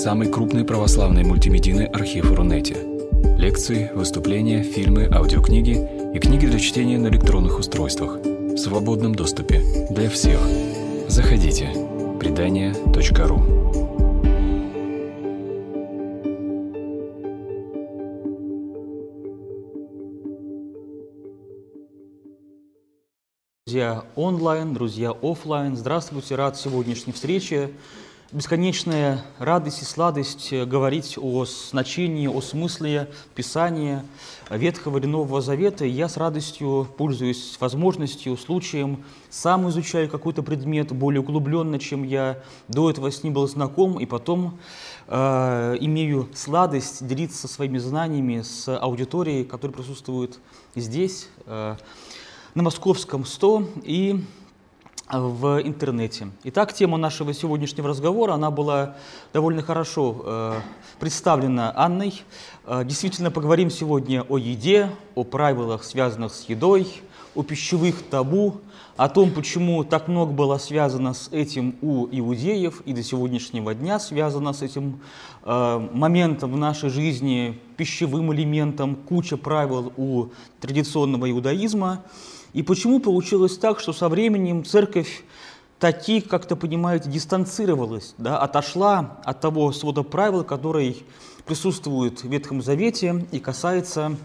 самый крупный православный мультимедийный архив Рунете. Лекции, выступления, фильмы, аудиокниги и книги для чтения на электронных устройствах в свободном доступе для всех. Заходите. Предания.ру Друзья онлайн, друзья офлайн, здравствуйте, рад сегодняшней встрече бесконечная радость и сладость э, говорить о значении, о смысле Писания Ветхого или Нового Завета. Я с радостью пользуюсь возможностью, случаем, сам изучаю какой-то предмет более углубленно, чем я до этого с ним был знаком, и потом э, имею сладость делиться своими знаниями с аудиторией, которая присутствует здесь, э, на Московском 100, и в интернете. Итак, тема нашего сегодняшнего разговора, она была довольно хорошо э, представлена Анной. Э, действительно, поговорим сегодня о еде, о правилах, связанных с едой, о пищевых табу, о том, почему так много было связано с этим у иудеев и до сегодняшнего дня связано с этим э, моментом в нашей жизни, пищевым элементом, куча правил у традиционного иудаизма. И почему получилось так, что со временем церковь таких, как то понимаете, дистанцировалась, да, отошла от того свода правил, который присутствует в Ветхом Завете и касается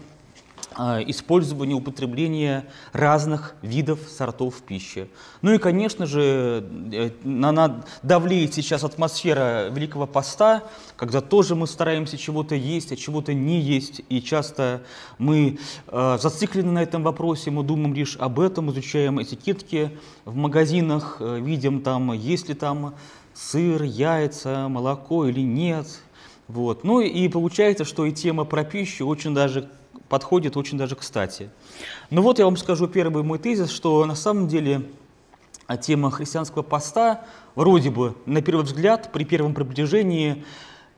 а, использования, употребления разных видов сортов пищи. Ну и, конечно же, э, на давлеет сейчас атмосфера Великого Поста, когда тоже мы стараемся чего-то есть, а чего-то не есть, и часто мы э, зациклены на этом вопросе, мы думаем лишь об этом, изучаем этикетки в магазинах, э, видим там, есть ли там сыр, яйца, молоко или нет. Вот. Ну и получается, что и тема про пищу очень даже подходит очень даже кстати. Ну вот я вам скажу первый мой тезис, что на самом деле а, тема христианского поста вроде бы на первый взгляд, при первом приближении,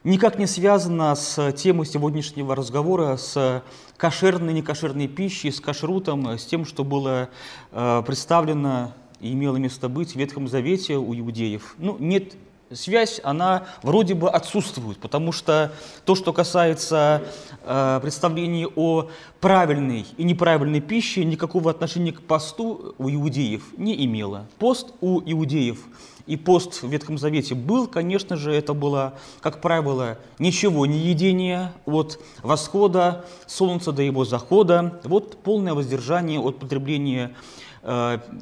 никак не связана с темой сегодняшнего разговора, с кошерной, некошерной пищей, с кашрутом, с тем, что было представлено и имело место быть в Ветхом Завете у иудеев. Ну, нет связь, она вроде бы отсутствует, потому что то, что касается э, представлений о правильной и неправильной пище, никакого отношения к посту у иудеев не имело. Пост у иудеев и пост в Ветхом Завете был, конечно же, это было, как правило, ничего не едение от восхода солнца до его захода, вот полное воздержание от потребления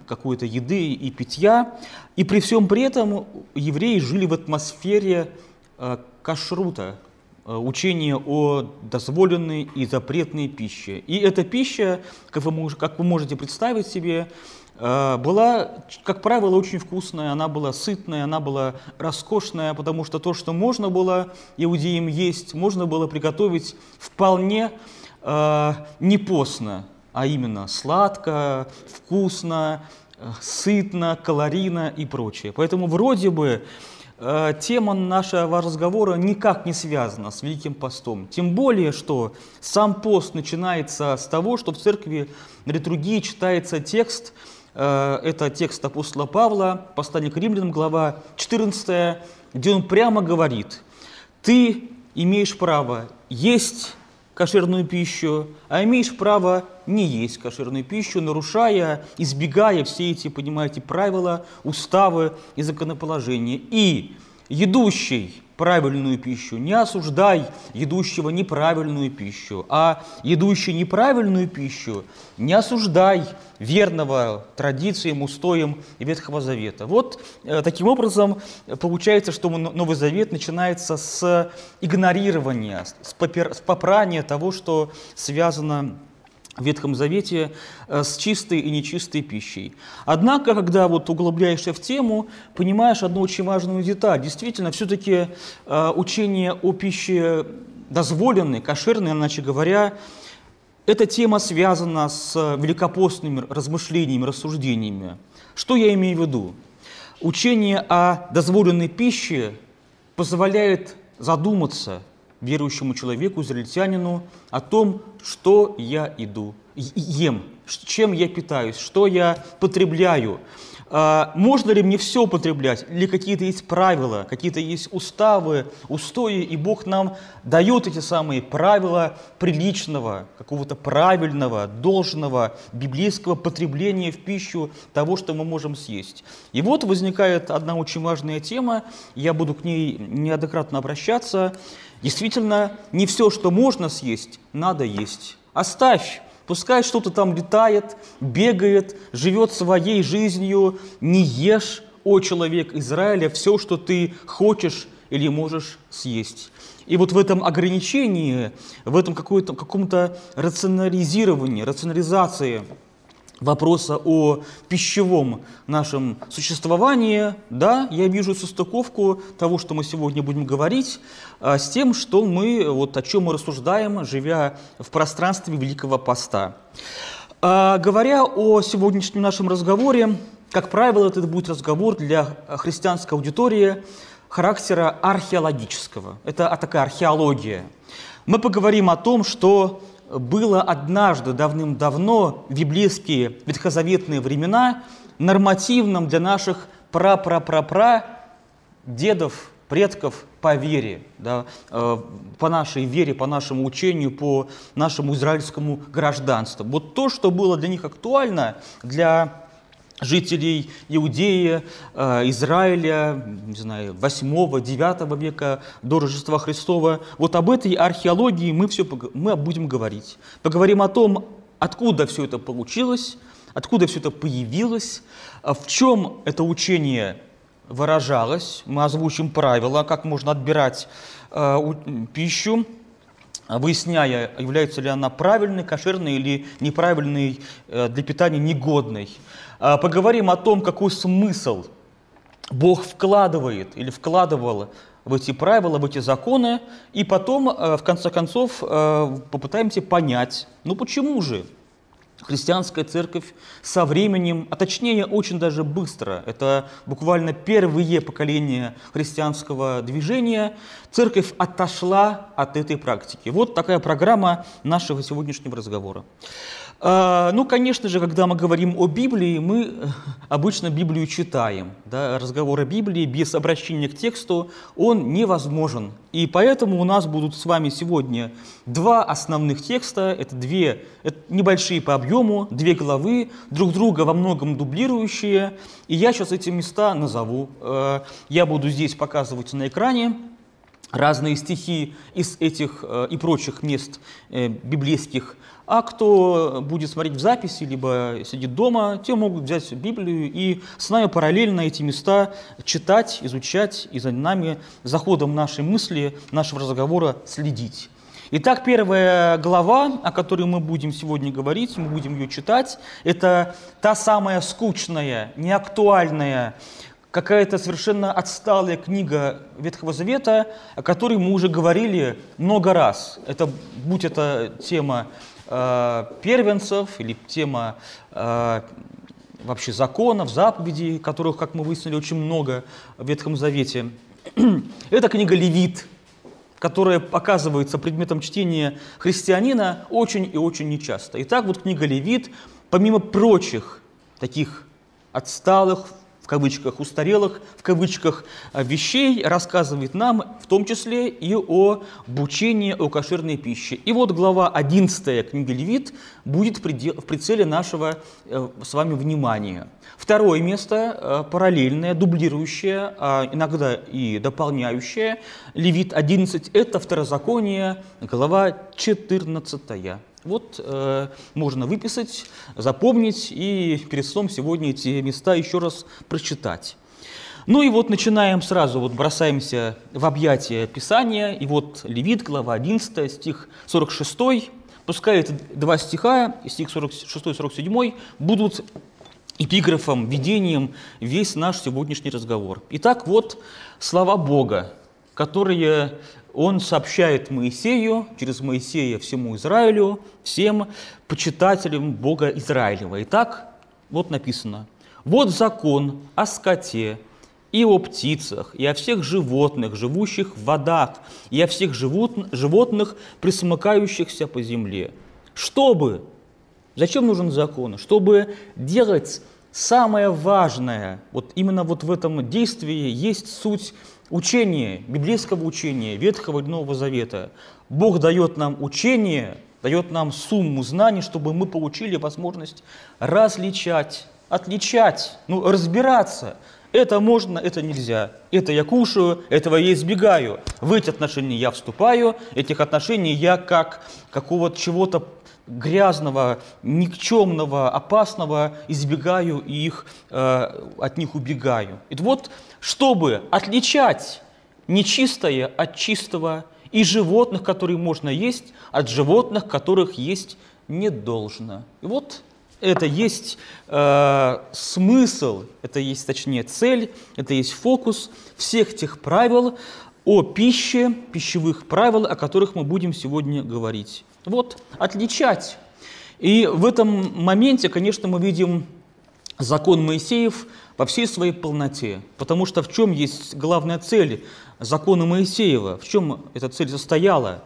какой-то еды и питья. И при всем при этом евреи жили в атмосфере э, кашрута, э, учения о дозволенной и запретной пище. И эта пища, как вы, как вы можете представить себе, была, как правило, очень вкусная, она была сытная, она была роскошная, потому что то, что можно было иудеям есть, можно было приготовить вполне э, непостно а именно сладко, вкусно, э, сытно, калорийно и прочее. Поэтому вроде бы э, тема нашего разговора никак не связана с Великим постом. Тем более, что сам пост начинается с того, что в церкви литургии читается текст, э, это текст апостола Павла, послание к римлянам, глава 14, где он прямо говорит, «Ты имеешь право есть кошерную пищу, а имеешь право не есть кошерную пищу, нарушая, избегая все эти, понимаете, правила, уставы и законоположения. И едущий правильную пищу, не осуждай едущего неправильную пищу, а едущий неправильную пищу не осуждай верного традициям, устоям Ветхого Завета. Вот э, таким образом получается, что Новый Завет начинается с игнорирования, с, попер, с попрания того, что связано в Ветхом Завете э, с чистой и нечистой пищей. Однако, когда вот углубляешься в тему, понимаешь одну очень важную деталь. Действительно, все-таки э, учение о пище дозволенной, кошерной, иначе говоря, эта тема связана с великопостными размышлениями, рассуждениями. Что я имею в виду? Учение о дозволенной пище позволяет задуматься – верующему человеку, израильтянину, о том, что я иду, ем, чем я питаюсь, что я потребляю, А, можно ли мне все употреблять? Или какие-то есть правила, какие-то есть уставы, устои, и Бог нам дает эти самые правила приличного, какого-то правильного, должного библейского потребления в пищу того, что мы можем съесть. И вот возникает одна очень важная тема, я буду к ней неоднократно обращаться. Действительно, не все, что можно съесть, надо есть. Оставь Пускай что-то там летает, бегает, живет своей жизнью. Не ешь, о человек Израиля, все, что ты хочешь или можешь съесть. И вот в этом ограничении, в этом каком-то рационализировании, рационализации – вопроса о пищевом нашем существовании, да, я вижу состыковку того, что мы сегодня будем говорить, а, с тем, что мы, вот о чем мы рассуждаем, живя в пространстве Великого Поста. А, говоря о сегодняшнем нашем разговоре, как правило, это будет разговор для христианской аудитории характера археологического. Это такая археология. Мы поговорим о том, что было однажды давным-давно в библейские ветхозаветные времена нормативным для наших пра-пра-пра-пра дедов, предков по вере, да, э, по нашей вере, по нашему учению, по нашему израильскому гражданству. Вот то, что было для них актуально, для жителей Иудеи, э, Израиля, не знаю, 8-9 века до Рождества Христова. Вот об этой археологии мы, все, мы будем говорить. Поговорим о том, откуда все это получилось, откуда все это появилось, а в чем это учение выражалось. Мы озвучим правила, как можно отбирать э, пищу, выясняя, является ли она правильной, кошерной или неправильной, э, для питания негодной. А, поговорим о том, какой смысл Бог вкладывает или вкладывал в эти правила, в эти законы, и потом, э, в конце концов, э, попытаемся понять, ну почему же христианская церковь со временем, а точнее очень даже быстро, это буквально первые поколения христианского движения, церковь отошла от этой практики. Вот такая программа нашего сегодняшнего разговора. А, ну, конечно же, когда мы говорим о Библии, мы э, обычно Библию читаем. Да? Разговор о Библии без обращения к тексту, он невозможен. И поэтому у нас будут с вами сегодня два основных текста. Это две это небольшие по объему, две главы, друг друга во многом дублирующие. И я сейчас эти места назову. Э, я буду здесь показывать на экране разные стихи из этих э, и прочих мест библейских а кто будет смотреть в записи, либо сидит дома, те могут взять Библию и с нами параллельно эти места читать, изучать и за нами, за ходом нашей мысли, нашего разговора следить. Итак, первая глава, о которой мы будем сегодня говорить, мы будем ее читать, это та самая скучная, неактуальная, какая-то совершенно отсталая книга Ветхого Завета, о которой мы уже говорили много раз. Это, будь это тема первенцев или тема э, вообще законов, заповедей, которых, как мы выяснили, очень много в Ветхом Завете. Это книга Левит, которая оказывается предметом чтения христианина очень и очень нечасто. Итак, вот книга Левит, помимо прочих таких отсталых, в кавычках, устарелых, в кавычках, э, вещей рассказывает нам в том числе и о обучении о кошерной пище. И вот глава 11 книги Левит будет в прицеле нашего э, с вами внимания. Второе место, э, параллельное, дублирующее, а иногда и дополняющее, Левит 11, это второзаконие, глава 14. Вот э, можно выписать, запомнить и перед сном сегодня эти места еще раз прочитать. Ну и вот начинаем сразу, вот бросаемся в объятия Писания, и вот Левит, глава 11, стих 46, пускай эти два стиха, стих 46 и 47, будут эпиграфом, видением весь наш сегодняшний разговор. Итак, вот слова Бога, которые он сообщает Моисею, через Моисея всему Израилю, всем почитателям Бога Израилева. Итак, вот написано, «Вот закон о скоте, и о птицах, и о всех животных, живущих в водах, и о всех животных, присмыкающихся по земле. Чтобы, зачем нужен закон? Чтобы делать самое важное, вот именно вот в этом действии есть суть учения, библейского учения, Ветхого и Нового Завета. Бог дает нам учение, дает нам сумму знаний, чтобы мы получили возможность различать, отличать, ну, разбираться. Это можно, это нельзя. Это я кушаю, этого я избегаю. В эти отношения я вступаю, этих отношений я как какого-то чего-то грязного, никчемного, опасного избегаю их, э, от них убегаю. И вот, чтобы отличать нечистое от чистого, и животных, которые можно есть, от животных, которых есть не должно. И вот это есть э, смысл, это есть, точнее, цель, это есть фокус всех тех правил о пище, пищевых правил, о которых мы будем сегодня говорить. Вот, отличать. И в этом моменте, конечно, мы видим закон Моисеев во всей своей полноте. Потому что в чем есть главная цель закона Моисеева? В чем эта цель состояла?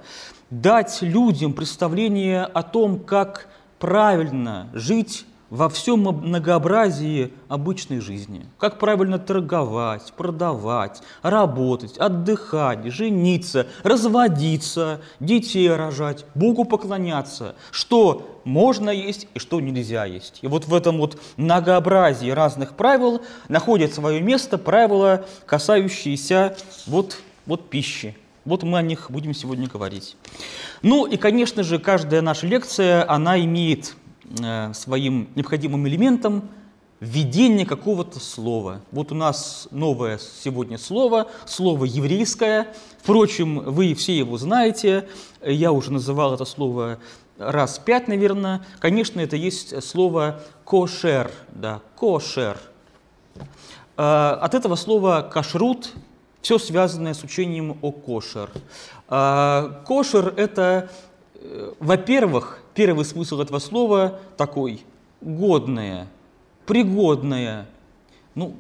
Дать людям представление о том, как правильно жить во всем многообразии обычной жизни. Как правильно торговать, продавать, работать, отдыхать, жениться, разводиться, детей рожать, Богу поклоняться. Что можно есть и что нельзя есть. И вот в этом вот многообразии разных правил находит свое место правила, касающиеся вот, вот пищи. Вот мы о них будем сегодня говорить. Ну и, конечно же, каждая наша лекция, она имеет своим необходимым элементом введение какого-то слова. Вот у нас новое сегодня слово, слово еврейское. Впрочем, вы все его знаете. Я уже называл это слово раз пять, наверное. Конечно, это есть слово кошер, да, кошер. Э, от этого слова кашрут все связанное с учением о кошер. Э, кошер – это, во-первых, Первый смысл этого слова такой – годное, пригодное, ну,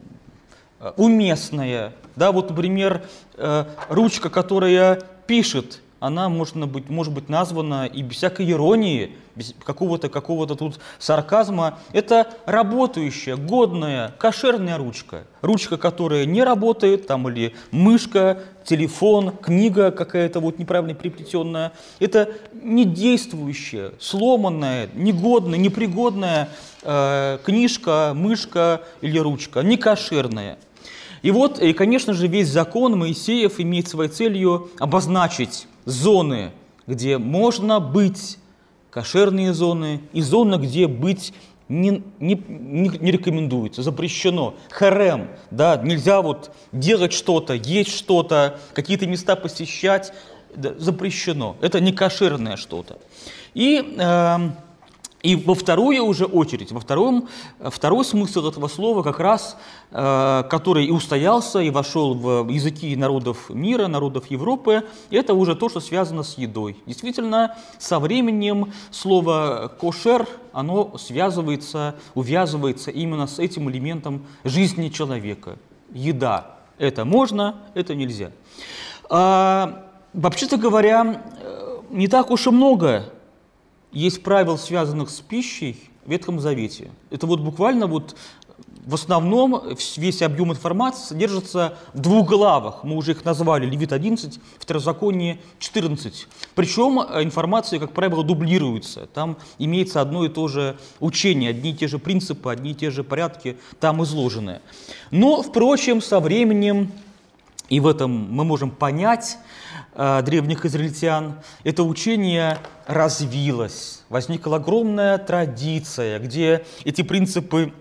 уместное. Да, вот, например, э, ручка, которая пишет, она можно быть, может быть названа и без всякой иронии, без какого-то какого тут сарказма. Это работающая, годная, кошерная ручка. Ручка, которая не работает, там или мышка, телефон, книга какая-то вот неправильно приплетенная. Это не действующая, сломанная, негодная, непригодная э, книжка, мышка или ручка, не кошерная. И вот, и, конечно же, весь закон Моисеев имеет своей целью обозначить зоны, где можно быть, кошерные зоны, и зоны, где быть не, не, не рекомендуется, запрещено. Харем, да, нельзя вот делать что-то, есть что-то, какие-то места посещать, да, запрещено. Это не кошерное что-то. И э, и во вторую уже очередь, во втором, второй смысл этого слова как раз, э, который и устоялся, и вошел в языки народов мира, народов Европы, это уже то, что связано с едой. Действительно, со временем слово «кошер», оно связывается, увязывается именно с этим элементом жизни человека. Еда. Это можно, это нельзя. А, вообще-то говоря, э, не так уж и много есть правил, связанных с пищей в Ветхом Завете. Это вот буквально вот в основном весь объем информации содержится в двух главах. Мы уже их назвали Левит 11, Второзаконие 14. Причем э, информация, как правило, дублируется. Там имеется одно и то же учение, одни и те же принципы, одни и те же порядки там изложены. Но, впрочем, со временем, и в этом мы можем понять, древних израильтян, это учение развилось. Возникла огромная традиция, где эти принципы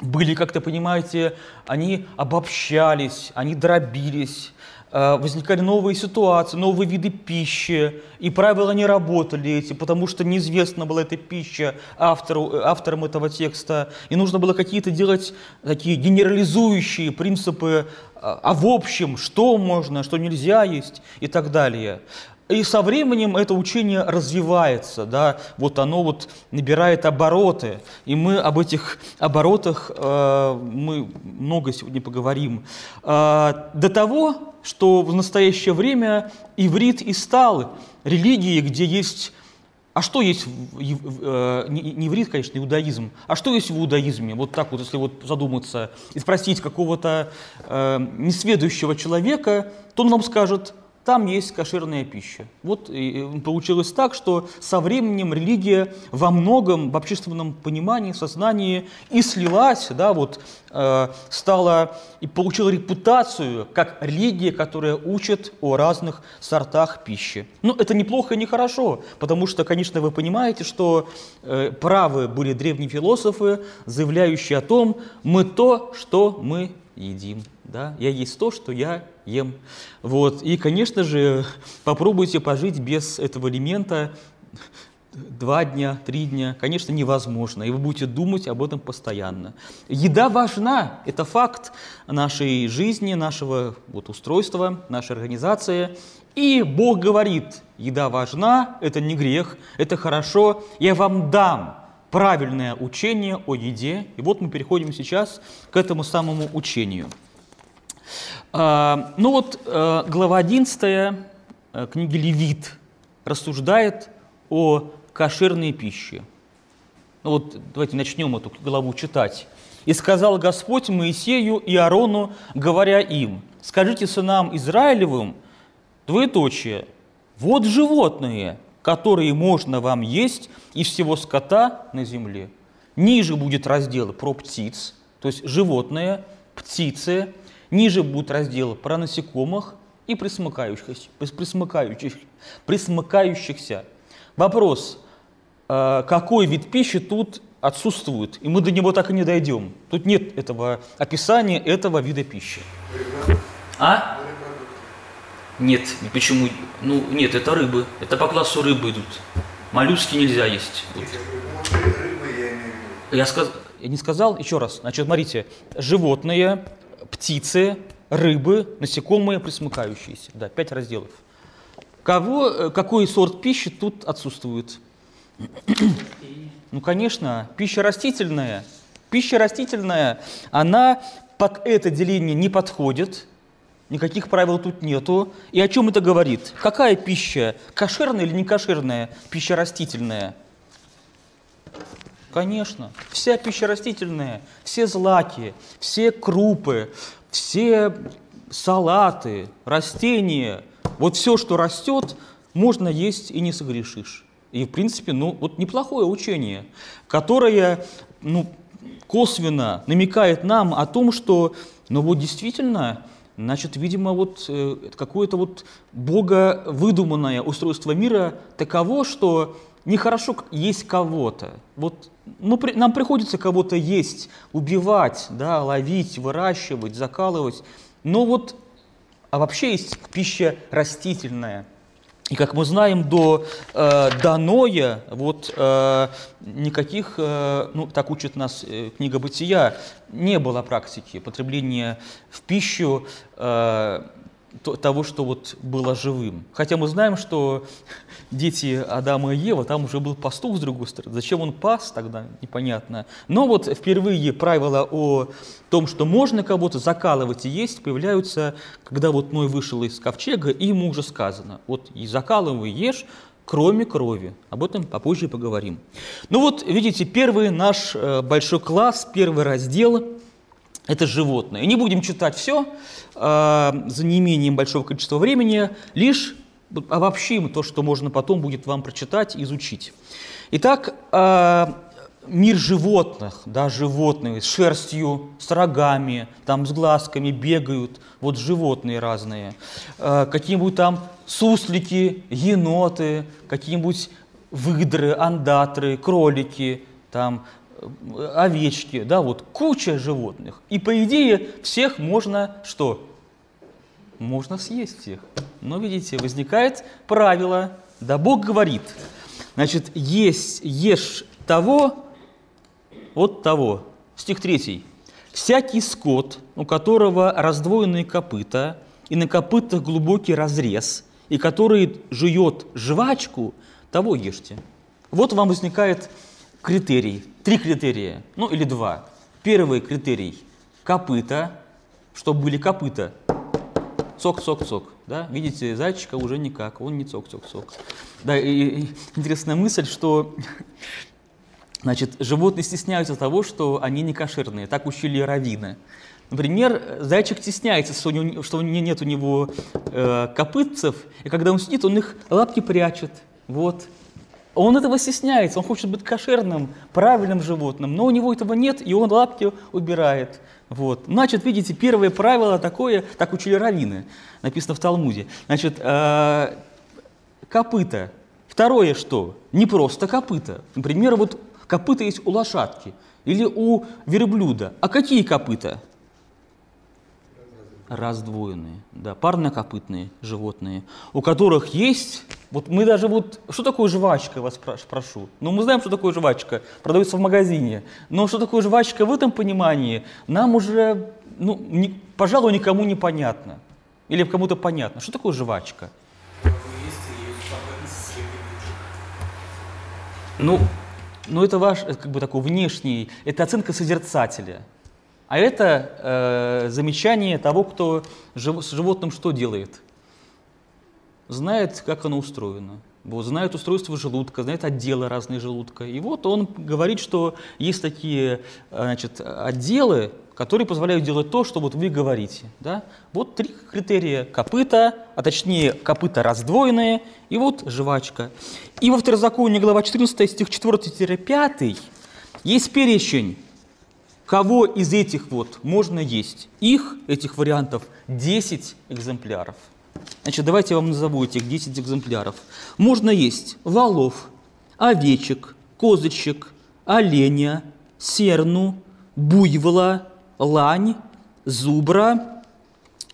были, как-то понимаете, они обобщались, они дробились, э, возникали новые ситуации, новые виды пищи, и правила не работали эти, потому что неизвестна была эта пища автору, авторам этого текста, и нужно было какие-то делать такие генерализующие принципы а в общем, что можно, что нельзя есть и так далее. И со временем это учение развивается, да, вот оно вот набирает обороты, и мы об этих оборотах э, мы много сегодня поговорим. Э, до того, что в настоящее время иврит и стал религией, где есть а что есть, в, э, не, иврит, конечно, иудаизм, а что есть в иудаизме? Вот так вот, если вот задуматься и спросить какого-то э, несведущего человека, то он вам скажет, там есть кошерная пища. Вот получилось так, что со временем религия во многом в общественном понимании, сознании и слилась, да, вот, э, стала и получила репутацию как религия, которая учит о разных сортах пищи. Ну, это неплохо и нехорошо, потому что, конечно, вы понимаете, что э, правы были древние философы, заявляющие о том, мы то, что мы едим. Да? Я есть то, что я ем. Вот. И, конечно же, попробуйте пожить без этого элемента два дня, три дня, конечно, невозможно, и вы будете думать об этом постоянно. Еда важна, это факт нашей жизни, нашего вот, устройства, нашей организации. И Бог говорит, еда важна, это не грех, это хорошо, я вам дам правильное учение о еде. И вот мы переходим сейчас к этому самому учению – ну вот э, глава 11 э, книги Левит рассуждает о кошерной пище. Ну вот давайте начнем эту главу читать. «И сказал Господь Моисею и Аарону, говоря им, скажите сынам Израилевым, двоеточие, вот животные, которые можно вам есть из всего скота на земле. Ниже будет раздел про птиц, то есть животные, птицы, Ниже будут разделы про насекомых и присмыкающихся. присмыкающих, присмыкающихся. Вопрос, э, какой вид пищи тут отсутствует, и мы до него так и не дойдем. Тут нет этого описания этого вида пищи. А? Нет, почему? Ну, нет, это рыбы. Это по классу рыбы идут. Моллюски нельзя есть. Вот. Я, сказ... я не сказал, еще раз. Значит, смотрите, животные, птицы, рыбы, насекомые, присмыкающиеся. Да, пять разделов. Кого, э, какой сорт пищи тут отсутствует? ну, конечно, пища растительная. Пища растительная, она под это деление не подходит, никаких правил тут нету. И о чем это говорит? Какая пища? Кошерная или не кошерная? Пища растительная. Конечно, вся пища растительная, все злаки, все крупы, все салаты, растения, вот все, что растет, можно есть и не согрешишь. И, в принципе, ну, вот неплохое учение, которое, ну, косвенно намекает нам о том, что, ну, вот действительно, значит, видимо, вот э, какое-то вот боговыдуманное устройство мира таково, что нехорошо есть кого-то. Вот мы, нам приходится кого-то есть, убивать, да, ловить, выращивать, закалывать. Но вот, а вообще есть пища растительная. И как мы знаем, до, э, до вот, э, никаких, э, ну так учит нас э, книга Бытия, не было практики потребления в пищу э, того, что вот было живым. Хотя мы знаем, что дети Адама и Ева, там уже был пастух с другой стороны. Зачем он пас тогда, непонятно. Но вот впервые правила о том, что можно кого-то закалывать и есть, появляются, когда вот Ной вышел из ковчега, и ему уже сказано, вот и закалывай, ешь, кроме крови. Об этом попозже поговорим. Ну вот, видите, первый наш э, большой класс, первый раздел – это животное. И не будем читать все э, за неимением большого количества времени, лишь обобщим то, что можно потом будет вам прочитать, изучить. Итак, э, мир животных, да, животные с шерстью, с рогами, там с глазками бегают, вот животные разные, э, какие-нибудь там суслики, еноты, какие-нибудь выдры, андатры, кролики, там овечки, да, вот куча животных. И по идее всех можно что? Можно съесть всех. Но, видите, возникает правило, да Бог говорит, значит, есть, ешь того, от того. Стих 3. «Всякий скот, у которого раздвоенные копыта, и на копытах глубокий разрез, и который жует жвачку, того ешьте». Вот вам возникает критерий, три критерия, ну или два. Первый критерий – копыта, чтобы были копыта, цок-цок-цок. Да? Видите, зайчика уже никак, он не цок-цок-цок. Да, и, и интересная мысль, что значит, животные стесняются того, что они не кошерные. Так учили раввины. Например, зайчик стесняется, что у него, что нет у него э, копытцев, и когда он сидит, он их лапки прячет. Вот. Он этого стесняется, он хочет быть кошерным, правильным животным, но у него этого нет, и он лапки убирает. Вот. Значит, видите, первое правило такое, так учили раввины, написано в Талмуде. Значит, э, копыта. Второе что? Не просто копыта. Например, вот копыта есть у лошадки или у верблюда. А какие копыта? раздвоенные, да, парнокопытные животные, у которых есть, вот мы даже вот, что такое жвачка, вас прошу? Ну, мы знаем, что такое жвачка, продается в магазине, но что такое жвачка в этом понимании, нам уже, ну, не, пожалуй, никому не понятно. Или кому-то понятно, что такое жвачка? Ну, ну это ваш, как бы такой внешний, это оценка созерцателя – а это э, замечание того, кто жив, с животным что делает. Знает, как оно устроено. Вот, знает устройство желудка, знает отделы разные желудка. И вот он говорит, что есть такие э, значит, отделы, которые позволяют делать то, что вот вы говорите. Да? Вот три критерия. Копыта, а точнее копыта раздвоенные, и вот жвачка. И во второзаконии, глава 14, стих 4-5, есть перечень Кого из этих вот можно есть? Их, этих вариантов, 10 экземпляров. Значит, давайте я вам назову этих 10 экземпляров. Можно есть волов, овечек, козочек, оленя, серну, буйвола, лань, зубра,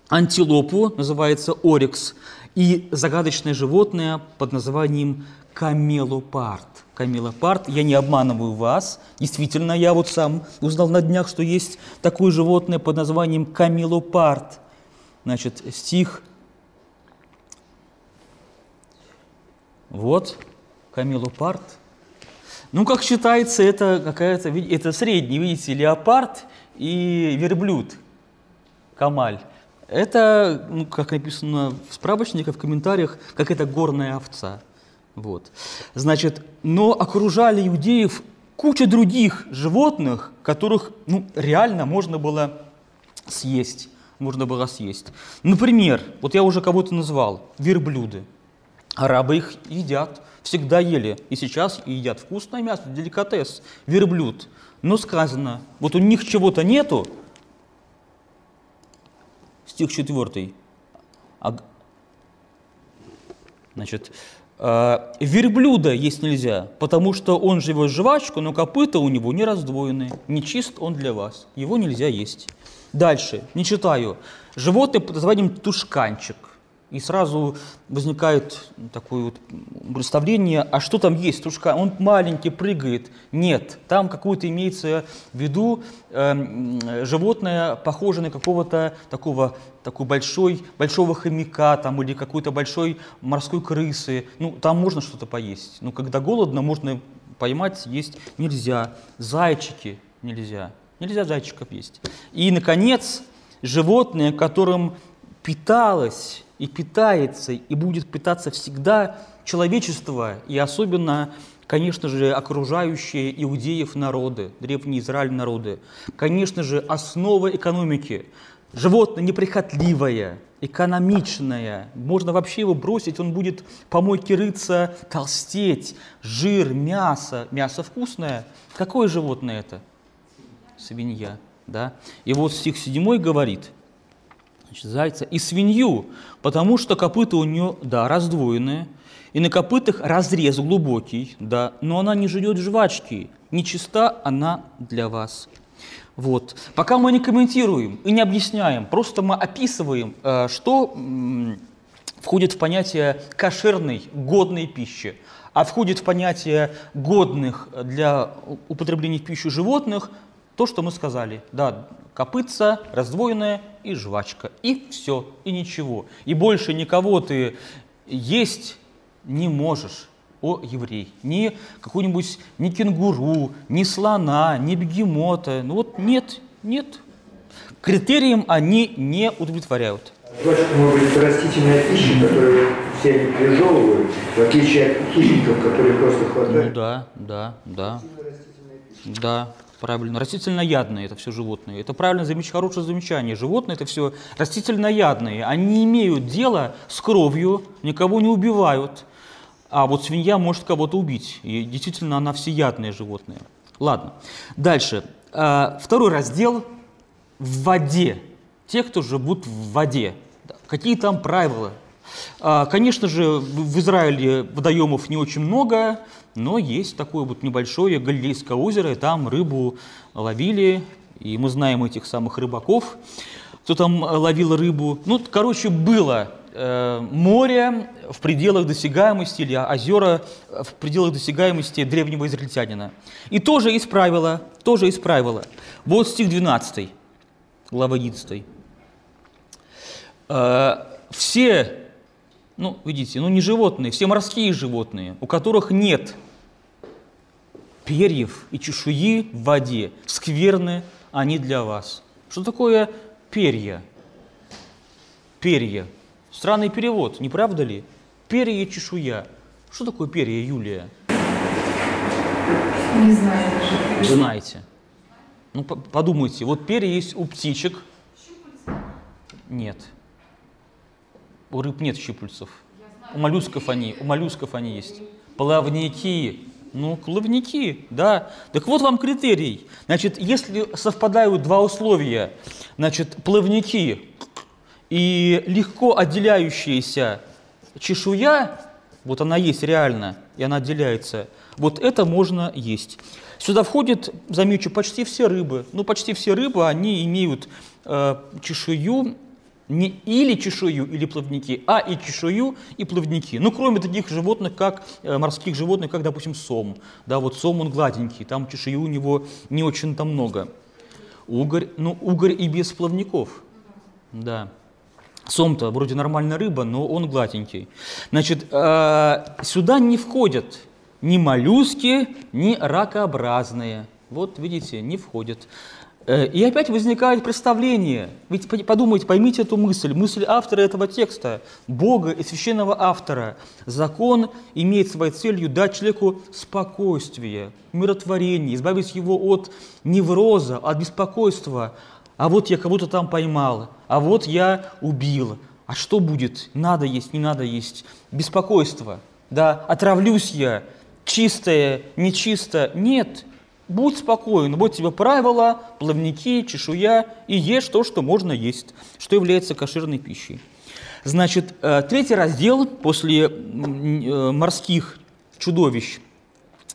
антилопу, называется орикс, и загадочное животное под названием камелопард. Камелопард, я не обманываю вас, действительно, я вот сам узнал на днях, что есть такое животное под названием камелопард. Значит, стих. Вот, камелопард. Ну, как считается, это какая-то, это средний, видите, леопард и верблюд, камаль. Это, ну, как написано в справочниках, в комментариях, как это горная овца. Вот. Значит, но окружали иудеев куча других животных, которых ну, реально можно было съесть. Можно было съесть. Например, вот я уже кого-то назвал, верблюды. Арабы их едят, всегда ели. И сейчас едят вкусное мясо, деликатес, верблюд. Но сказано, вот у них чего-то нету, стих 4. А, значит, а, верблюда есть нельзя, потому что он живет жвачку, но копыта у него не раздвоенные. Не чист он для вас. Его нельзя есть. Дальше, не читаю. Животное под названием тушканчик. И сразу возникает такое вот представление, а что там есть, тушка? Он маленький, прыгает. Нет, там какое-то имеется в виду э, животное, похожее на какого-то такого, такой большой, большого хомяка там, или какой-то большой морской крысы. Ну, там можно что-то поесть. Но когда голодно, можно поймать, есть нельзя. Зайчики нельзя. Нельзя зайчиков есть. И, наконец, животное, которым питалось и питается, и будет питаться всегда человечество, и особенно, конечно же, окружающие иудеев народы, древний Израиль народы. Конечно же, основа экономики. Животное неприхотливое, экономичное. Можно вообще его бросить, он будет помойки рыться, толстеть. Жир, мясо. Мясо вкусное. Какое животное это? Свинья. Да? И вот стих 7 говорит – значит, зайца, и свинью, потому что копыта у нее, да, раздвоенные, и на копытах разрез глубокий, да, но она не жует жвачки, нечиста она для вас. Вот. Пока мы не комментируем и не объясняем, просто мы описываем, э, что входит в понятие кошерной, годной пищи, а входит в понятие годных для употребления в пищу животных то, что мы сказали. Да, копытца, раздвоенная и жвачка. И все, и ничего. И больше никого ты есть не можешь, о еврей. Ни какой-нибудь, ни кенгуру, ни слона, ни бегемота. Ну вот нет, нет. Критериям они не удовлетворяют. Значит, может быть, растительная пища, которую все они пережевывают, в отличие от хищников, которые просто хватают. Ну да, да, да. Да, правильно. Растительноядные это все животные. Это правильно замеч... хорошее замечание. Животные это все растительноядные. Они не имеют дела с кровью, никого не убивают. А вот свинья может кого-то убить. И действительно она всеядное животное. Ладно. Дальше. А, второй раздел в воде. Те, кто живут в воде. Какие там правила? А, конечно же, в Израиле водоемов не очень много, но есть такое вот небольшое Галилейское озеро, и там рыбу ловили, и мы знаем этих самых рыбаков, кто там ловил рыбу. Ну, короче, было э, море в пределах досягаемости или озера в пределах досягаемости древнего израильтянина. И тоже исправило, тоже исправило. Вот стих 12, глава 11. Э, все, ну, видите, ну не животные, все морские животные, у которых нет перьев и чешуи в воде, скверны они для вас. Что такое перья? Перья. Странный перевод, не правда ли? Перья и чешуя. Что такое перья, Юлия? Не знаю даже. Знаете. Ну, подумайте, вот перья есть у птичек. Нет. У рыб нет щупальцев. У моллюсков они, у моллюсков они есть. Плавники. Ну, плавники, да. Так вот вам критерий. Значит, если совпадают два условия, значит, плавники и легко отделяющаяся чешуя, вот она есть реально, и она отделяется, вот это можно есть. Сюда входит, замечу, почти все рыбы. Ну, почти все рыбы, они имеют э, чешую не или чешую, или плавники, а и чешую, и плавники. Ну, кроме таких животных, как э, морских животных, как, допустим, сом. Да, вот сом, он гладенький, там чешуи у него не очень там много. Угорь, ну, угорь и без плавников. Да. Сом-то вроде нормальная рыба, но он гладенький. Значит, э, сюда не входят ни моллюски, ни ракообразные. Вот, видите, не входят. Э, и опять возникает представление, ведь подумайте, поймите эту мысль, мысль автора этого текста, Бога и священного автора. Закон имеет своей целью дать человеку спокойствие, умиротворение, избавить его от невроза, от беспокойства. А вот я кого-то там поймал, а вот я убил. А что будет? Надо есть, не надо есть. Беспокойство. Да, отравлюсь я, чистое, нечисто. Нет, Будь спокоен, вот тебе правила, плавники, чешуя, и ешь то, что можно есть, что является кошерной пищей. Значит, э, третий раздел после э, морских чудовищ,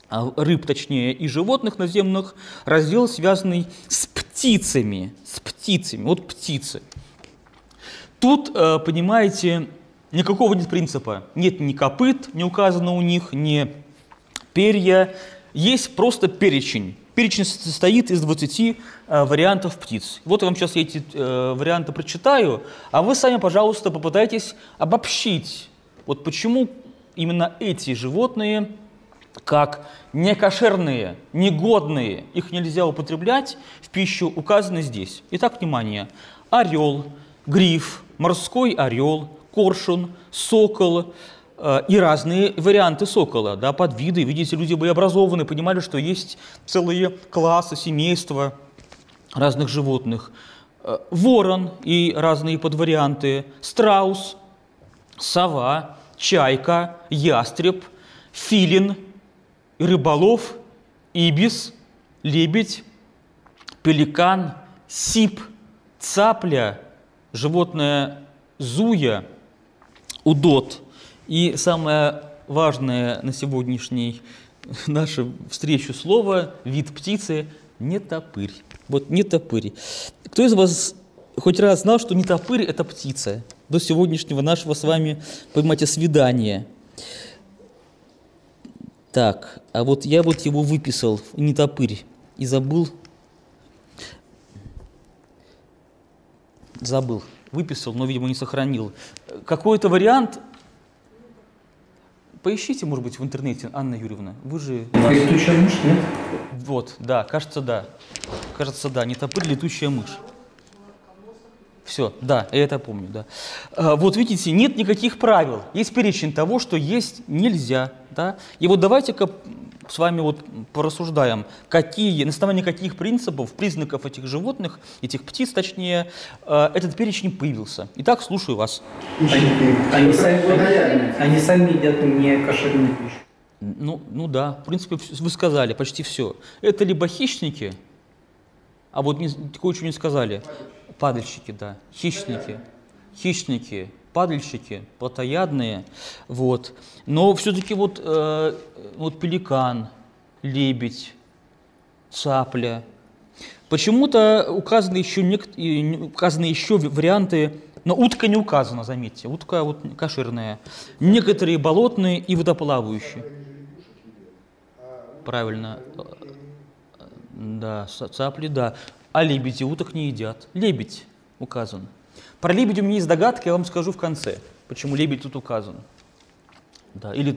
а, рыб точнее, и животных наземных, раздел, связанный с птицами. С птицами. Вот птицы. Тут, э, понимаете, никакого нет принципа. Нет ни копыт, не указано у них, ни перья, есть просто перечень. Перечень состоит из 20 э, вариантов птиц. Вот я вам сейчас эти э, варианты прочитаю, а вы сами, пожалуйста, попытайтесь обобщить, вот почему именно эти животные, как некошерные, негодные, их нельзя употреблять в пищу, указаны здесь. Итак, внимание. Орел, гриф, морской орел, коршун, сокол, и разные варианты сокола, да, подвиды. Видите, люди были образованы, понимали, что есть целые классы, семейства разных животных. Э, ворон и разные подварианты, страус, сова, чайка, ястреб, филин, рыболов, ибис, лебедь, пеликан, сип, цапля, животное зуя, удот – и самое важное на сегодняшней нашу встречу слово, вид птицы – не топырь. Вот не топырь. Кто из вас хоть раз знал, что не топырь – это птица? До сегодняшнего нашего с вами, понимаете, свидания. Так, а вот я вот его выписал, не топырь, и забыл. Забыл. Выписал, но, видимо, не сохранил. Какой-то вариант Поищите, может быть, в интернете, Анна Юрьевна. Вы же... Летучая мышь, нет? Вот, да, кажется, да. Кажется, да, не топырь, летучая мышь. Все, да, я это помню, да. А, вот видите, нет никаких правил. Есть перечень того, что есть нельзя, да. И вот давайте-ка с вами вот порассуждаем, какие, на основании каких принципов, признаков этих животных, этих птиц, точнее, э, этот перечень появился. Итак, слушаю вас. Они, они, сами, они сами едят не кошерную пищу. Ну, ну да, в принципе, вы сказали почти все. Это либо хищники, а вот не, кое-что не сказали. Падальщики, да, хищники. Хищники, падальщики, плотоядные, вот. Но все-таки вот, э, вот пеликан, лебедь, цапля. Почему-то указаны еще, нек... указаны еще варианты, но утка не указана, заметьте, утка вот кошерная. Некоторые болотные и водоплавающие. Правильно. Да, цапли, да. А лебеди уток не едят. Лебедь указан. Про лебедя у меня есть догадка, я вам скажу в конце, почему лебедь тут указан. Да, или...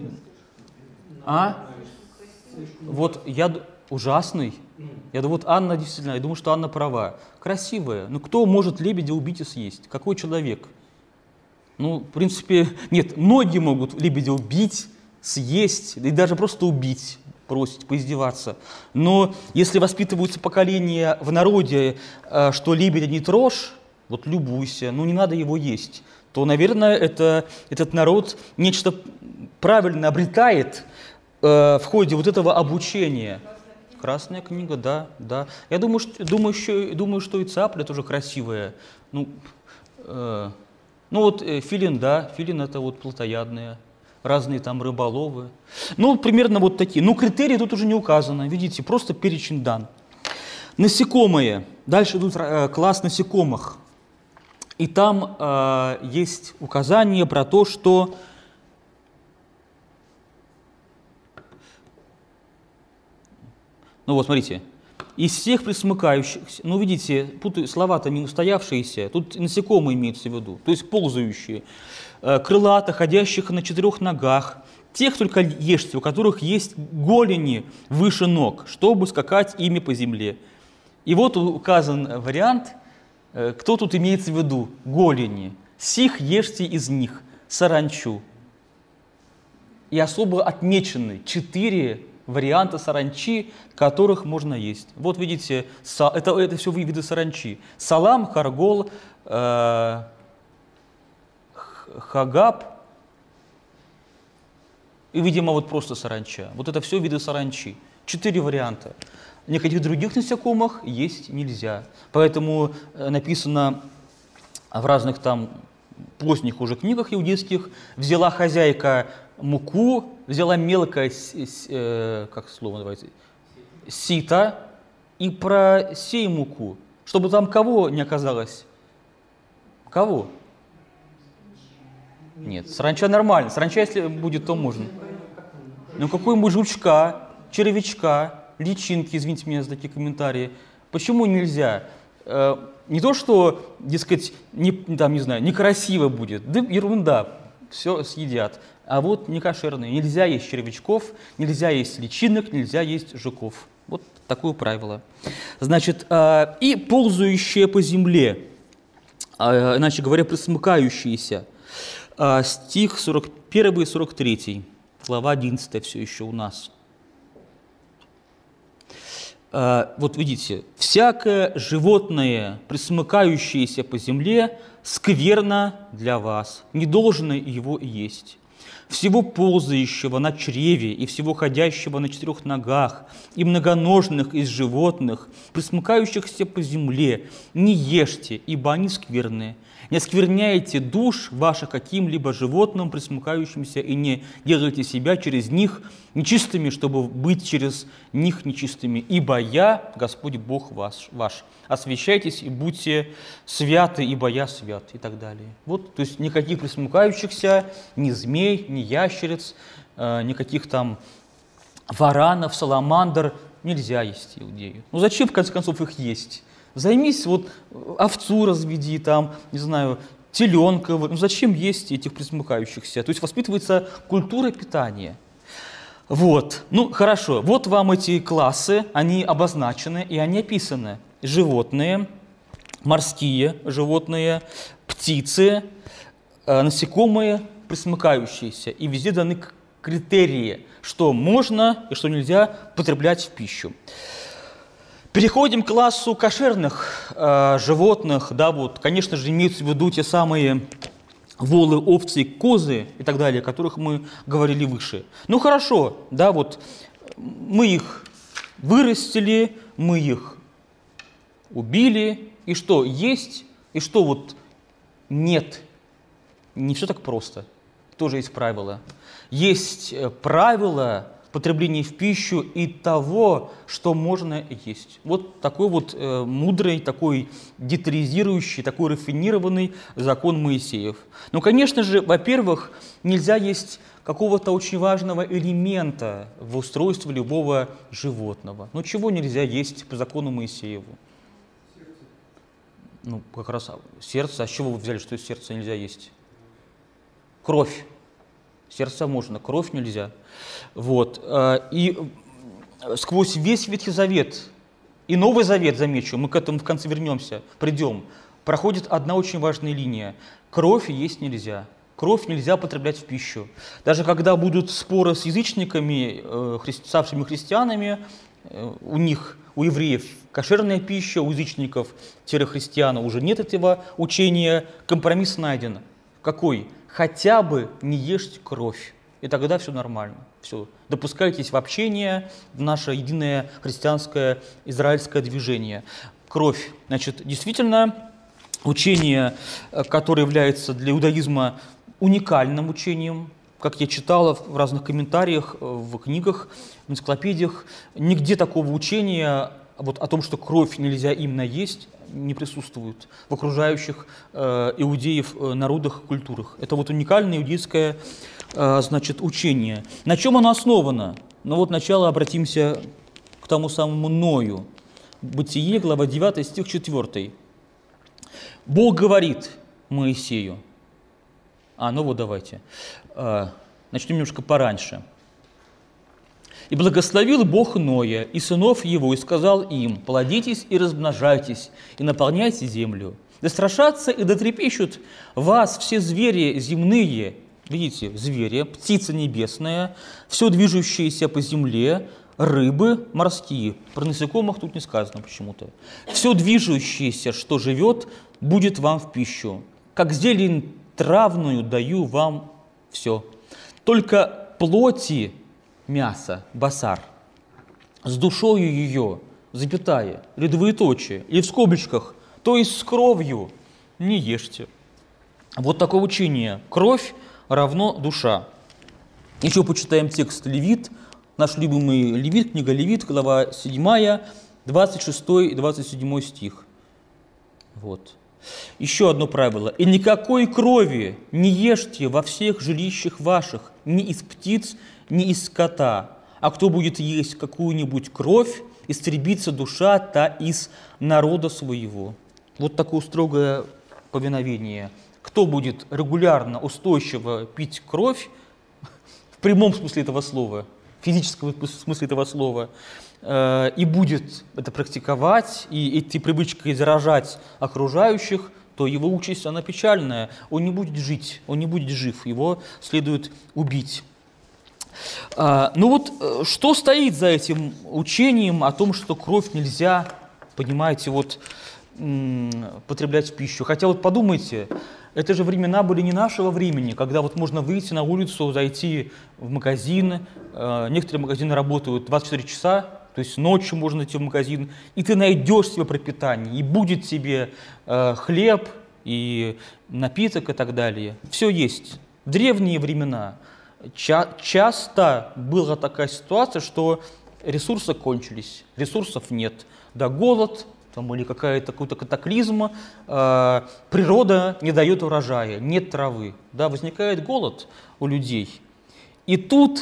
А? Вот я ужасный. Я думаю, вот Анна действительно, я думаю, что Анна права. Красивая. Но кто может лебедя убить и съесть? Какой человек? Ну, в принципе, нет, многие могут лебедя убить, съесть, и даже просто убить, бросить, поиздеваться. Но если воспитываются поколения в народе, э, что лебедя не трожь, вот любуйся, ну не надо его есть, то, наверное, это, этот народ нечто правильно обретает э, в ходе вот этого обучения. Красная книга, да, да. Я думаю, что, думаю, еще, думаю, что и цапля тоже красивая. Ну, э, ну вот э, филин, да, филин это вот плотоядные, разные там рыболовы. Ну, примерно вот такие. Ну, критерии тут уже не указаны, видите, просто перечень дан. Насекомые. Дальше идут э, класс насекомых. И там э, есть указание про то, что Ну вот, смотрите. Из всех присмыкающихся, ну, видите, тут слова-то не устоявшиеся, тут насекомые имеются в виду, то есть ползающие, э, крылато, ходящих на четырех ногах, тех только ешьте, у которых есть голени выше ног, чтобы скакать ими по земле. И вот указан вариант – кто тут имеется в виду? Голени. Сих ешьте из них, саранчу. И особо отмечены четыре варианта саранчи, которых можно есть. Вот видите, это, это все виды саранчи. Салам, харгол, э, хагаб и, видимо, вот просто саранча. Вот это все виды саранчи. Четыре варианта. Никаких других насекомых есть нельзя. Поэтому э, написано в разных там поздних уже книгах иудейских, взяла хозяйка муку, взяла мелкое, э, как слово называется, сито, и просей муку, чтобы там кого не оказалось? Кого? Нет, саранча нормально. Саранча, если будет, то можно. Ну какой-нибудь жучка, червячка, личинки, извините меня за такие комментарии. Почему нельзя? Э, не то, что, дескать, не, там, не знаю, некрасиво будет, да ерунда, все съедят. А вот не кошерные. Нельзя есть червячков, нельзя есть личинок, нельзя есть жуков. Вот такое правило. Значит, э, и ползающие по земле, э, иначе говоря, присмыкающиеся. Стих 41 и 43, глава 11 все еще у нас. А, вот видите, всякое животное, присмыкающееся по земле, скверно для вас, не должно его есть. Всего ползающего на чреве и всего ходящего на четырех ногах, и многоножных из животных, присмыкающихся по земле, не ешьте, ибо они скверные – не оскверняйте душ ваших каким-либо животным, присмыкающимся, и не делайте себя через них нечистыми, чтобы быть через них нечистыми. Ибо я, Господь Бог ваш, ваш. Освящайтесь и будьте святы, ибо я свят, и так далее. Вот, то есть никаких присмыкающихся, ни змей, ни ящериц, э, никаких там варанов, саламандр нельзя есть иудею. Ну зачем, в конце концов, их есть? Займись, вот овцу разведи, там, не знаю, теленка. Ну зачем есть этих присмыкающихся? То есть воспитывается культура питания. Вот, ну хорошо, вот вам эти классы, они обозначены и они описаны. Животные, морские животные, птицы, э, насекомые, присмыкающиеся. И везде даны критерии, что можно и что нельзя потреблять в пищу. Переходим к классу кошерных э, животных. Да, вот, конечно же, имеются в виду те самые волы, овцы, козы и так далее, о которых мы говорили выше. Ну хорошо, да, вот мы их вырастили, мы их убили, и что есть, и что вот нет. Не все так просто. Тоже есть правила. Есть э, правила потребления в пищу и того, что можно есть. Вот такой вот э, мудрый, такой детализирующий, такой рафинированный закон Моисеев. Но, конечно же, во-первых, нельзя есть какого-то очень важного элемента в устройстве любого животного. Ну чего нельзя есть по закону Моисееву? Ну, как раз сердце. А с чего вы взяли, что из сердца нельзя есть? Кровь. Сердце можно, кровь нельзя. Вот. Э, и сквозь весь Ветхий Завет и Новый Завет, замечу, мы к этому в конце вернемся, придем, проходит одна очень важная линия. Кровь есть нельзя. Кровь нельзя потреблять в пищу. Даже когда будут споры с язычниками, э, ставшими христианами, э, у них, у евреев, кошерная пища, у язычников-христиан уже нет этого учения, компромисс найден. Какой? Хотя бы не ешьте кровь. И тогда все нормально. Все. Допускайтесь в общение, в наше единое христианское израильское движение. Кровь. Значит, действительно, учение, э, которое является для иудаизма уникальным учением, как я читала в разных комментариях, э, в книгах, в энциклопедиях, нигде такого учения вот о том, что кровь нельзя именно есть, не присутствует в окружающих э, иудеев э, народах, культурах. Это вот уникальное иудейское э, значит, учение. На чем оно основано? Ну вот сначала обратимся к тому самому Ною. Бытие, глава 9, стих 4. Бог говорит Моисею. А, ну вот давайте. Э, начнем немножко пораньше. И благословил Бог Ноя и сынов его, и сказал им, «Плодитесь и размножайтесь, и наполняйте землю. Да страшатся и дотрепещут вас все звери земные». Видите, звери, птица небесная, все движущееся по земле, рыбы морские. Про насекомых тут не сказано почему-то. Все движущееся, что живет, будет вам в пищу. Как зелень травную даю вам все. Только плоти мясо, басар, с душою ее, запятая, или двоеточие, или в скобочках, то есть с кровью, не ешьте. Вот такое учение. Кровь равно душа. Еще почитаем текст Левит, наш любимый Левит, книга Левит, глава 7, 26 и 27 стих. Вот. Еще одно правило. «И никакой крови не ешьте во всех жилищах ваших, ни из птиц, не из скота, а кто будет есть какую-нибудь кровь, истребится душа та из народа своего. Вот такое строгое повиновение. Кто будет регулярно, устойчиво пить кровь, в прямом смысле этого слова, в физическом смысле этого слова, э, и будет это практиковать, и эти привычки заражать окружающих, то его участь, она печальная. Он не будет жить, он не будет жив, его следует убить. А, ну вот, э, что стоит за этим учением о том, что кровь нельзя, понимаете, вот потреблять в пищу? Хотя вот подумайте, это же времена были не нашего времени, когда вот можно выйти на улицу, зайти в магазин, э, некоторые магазины работают 24 часа, то есть ночью можно идти в магазин, и ты найдешь себе пропитание, и будет тебе э, хлеб, и напиток и так далее. Все есть. В древние времена Ча часто была такая ситуация, что ресурсы кончились, ресурсов нет. Да, голод там, или какая-то какой-то катаклизм, э, природа не дает урожая, нет травы, да, возникает голод у людей. И тут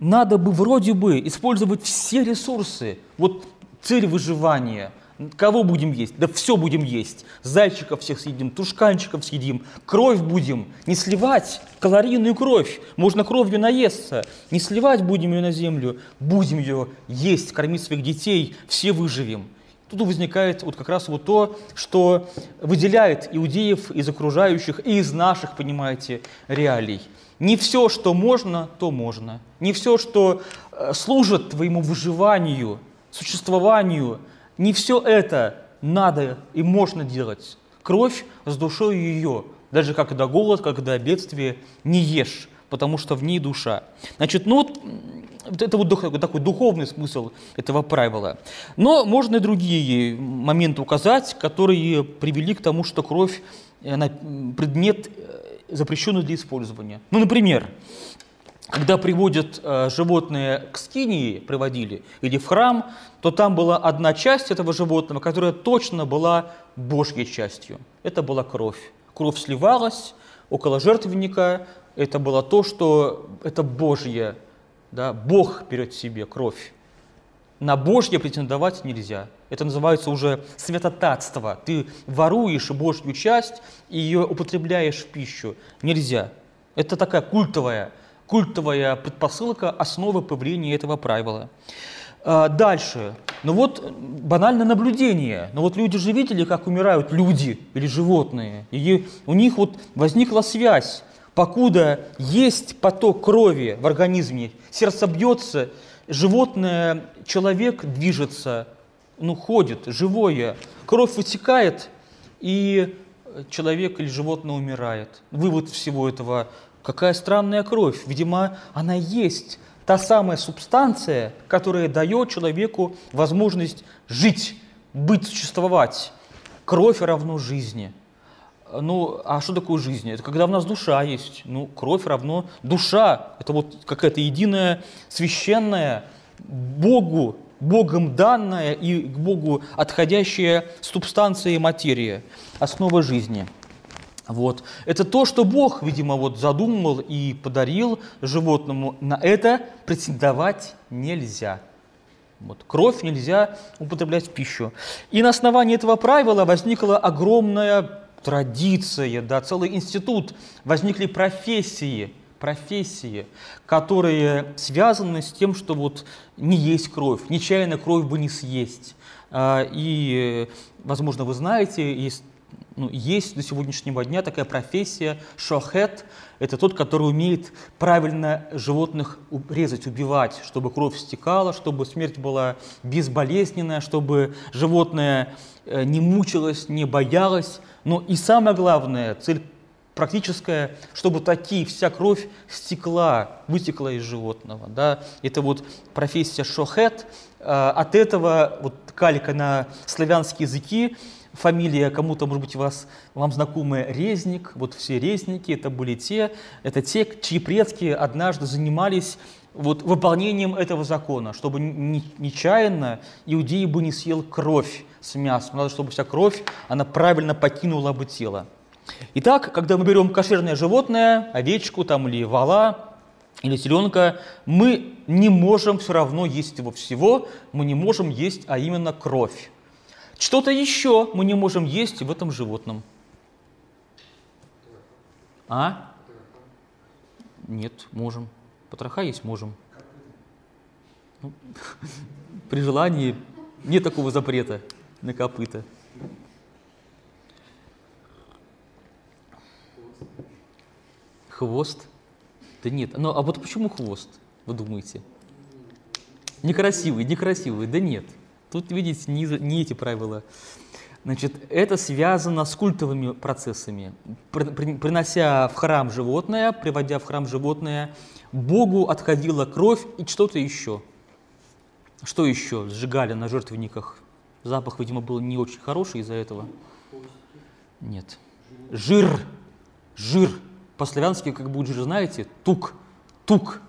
надо бы вроде бы использовать все ресурсы, вот цель выживания – Кого будем есть? Да все будем есть. Зайчиков всех съедим, тушканчиков съедим, кровь будем. Не сливать калорийную кровь. Можно кровью наесться. Не сливать будем ее на землю. Будем ее есть, кормить своих детей. Все выживем. тут возникает вот как раз вот то, что выделяет иудеев из окружающих и из наших, понимаете, реалий. Не все, что можно, то можно. Не все, что э, служит твоему выживанию, существованию, не все это надо и можно делать. Кровь с душой ее, даже когда голод, когда бедствие, не ешь, потому что в ней душа. Значит, ну вот это вот такой духовный смысл этого правила. Но можно и другие моменты указать, которые привели к тому, что кровь она предмет э, запрещенный для использования. Ну, например, когда приводят э, животное к скинии, приводили, или в храм, то там была одна часть этого животного, которая точно была Божьей частью. Это была кровь. Кровь сливалась около жертвенника, это было то, что это Божье, да, Бог берет себе кровь. На Божье претендовать нельзя. Это называется уже святотатство. Ты воруешь Божью часть и ее употребляешь в пищу. Нельзя. Это такая культовая, культовая предпосылка, основа появления этого правила. А, дальше. Ну вот банальное наблюдение. Но ну вот люди же видели, как умирают люди или животные. И у них вот возникла связь. Покуда есть поток крови в организме, сердце бьется, животное, человек движется, ну, ходит, живое, кровь вытекает, и человек или животное умирает. Вывод всего этого, какая странная кровь. Видимо, она есть та самая субстанция, которая дает человеку возможность жить, быть, существовать. Кровь равно жизни. Ну, а что такое жизнь? Это когда в нас душа есть. Ну, кровь равно душа. Это вот какая-то единая священная Богу, Богом данная и к Богу отходящая субстанция и материя, основа жизни. Вот. Это то, что Бог, видимо, вот задумал и подарил животному. На это претендовать нельзя. Вот. Кровь нельзя употреблять в пищу. И на основании этого правила возникла огромная традиция, да, целый институт, возникли профессии – профессии, которые связаны с тем, что вот не есть кровь, нечаянно кровь бы не съесть. А, и, возможно, вы знаете, есть, ну, есть до сегодняшнего дня такая профессия шохет. Это тот, который умеет правильно животных резать, убивать, чтобы кровь стекала, чтобы смерть была безболезненная, чтобы животное э, не мучилось, не боялось. Но и самое главное, цель практическое, чтобы такие вся кровь стекла, вытекла из животного. Да? Это вот профессия шохет. А, от этого вот калика на славянские языки, фамилия кому-то, может быть, вас, вам знакомая Резник, вот все резники, это были те, это те, чьи предки однажды занимались вот выполнением этого закона, чтобы нечаянно иудеи бы не съел кровь с мясом, надо, чтобы вся кровь, она правильно покинула бы тело. Итак, когда мы берем кошерное животное, овечку там или вала, или теленка, мы не можем все равно есть его всего, мы не можем есть, а именно кровь. Что-то еще мы не можем есть в этом животном. А? Нет, можем. Потроха есть можем. Ну, при желании нет такого запрета на копыта. Хвост? Да нет. Ну, а вот почему хвост, вы думаете? Некрасивый, некрасивый. Да нет. Тут, видите, не, не эти правила. Значит, это связано с культовыми процессами. Принося в храм животное, приводя в храм животное, Богу отходила кровь и что-то еще. Что еще сжигали на жертвенниках? Запах, видимо, был не очень хороший из-за этого. Нет. Жир. Жир по-славянски, как будет жир, знаете, тук, тук.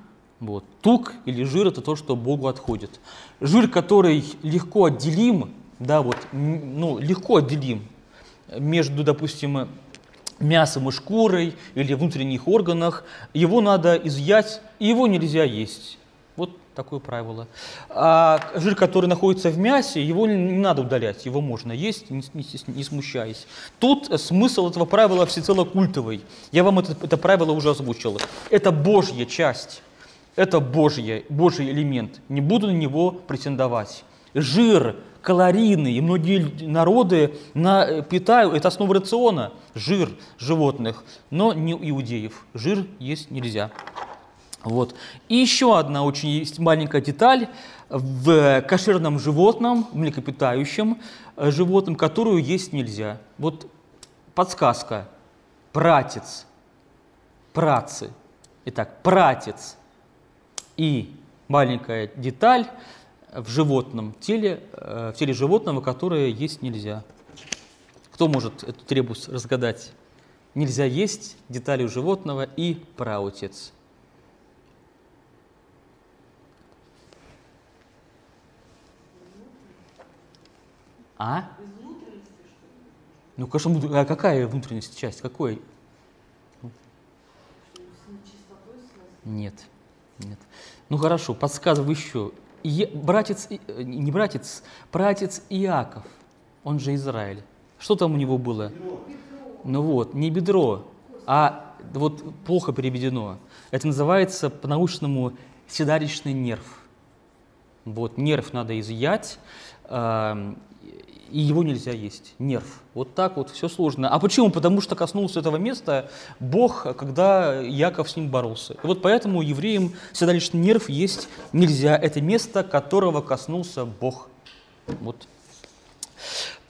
Вот. Тук или жир – это то, что Богу отходит. Жир, который легко отделим, да, вот, ну, легко отделим между, допустим, мясом и шкурой или внутренних органах, его надо изъять, его нельзя есть. Вот такое правило. А жир, который находится в мясе, его не надо удалять, его можно есть, не, не, не смущаясь. Тут смысл этого правила всецело культовый. Я вам это, это правило уже озвучил. Это Божья часть, это Божье, Божий элемент. Не буду на него претендовать. жир, калорийный, и многие народы на, питают, это основа рациона, жир животных, но не иудеев. Жир есть нельзя. Вот. И еще одна очень маленькая деталь в кошерном животном, млекопитающем э, животном, которую есть нельзя. Вот подсказка. Пратец. Працы. Итак, пратец и маленькая деталь в животном теле, э, в теле животного, которое есть нельзя. Кто может эту требус разгадать? Нельзя есть детали у животного и праотец. А? Ну, конечно, а какая внутренность часть? Какой? Нет, нет. Ну хорошо, подсказываю еще. И, братец, э, не братец, братец Иаков, он же Израиль. Что там у него было? Бедро. Ну вот, не бедро, а вот плохо переведено. Это называется по-научному седалищный нерв. Вот, нерв надо изъять, и его нельзя есть. Нерв. Вот так вот, все сложно. А почему? Потому что коснулся этого места Бог, когда Яков с ним боролся. И вот поэтому евреям седалищный нерв есть нельзя. Это место, которого коснулся Бог. Вот.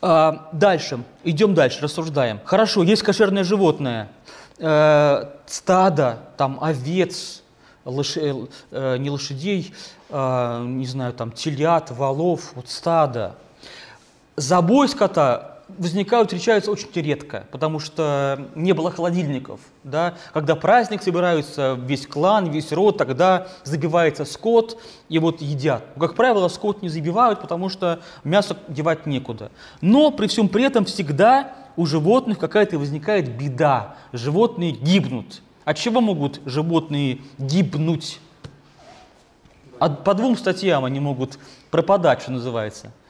А, дальше. Идем дальше, рассуждаем. Хорошо, есть кошерное животное. Э, стадо, там овец, лошадь, э, не лошадей, э, не знаю, там телят, валов, вот стадо Забой скота возникают, встречаются очень редко, потому что не было холодильников. Да? Когда праздник собираются, весь клан, весь род, тогда забивается скот и вот едят. Как правило, скот не забивают, потому что мясо девать некуда. Но при всем при этом всегда у животных какая-то возникает беда. Животные гибнут. От чего могут животные гибнуть? От, по двум статьям они могут пропадать, что называется –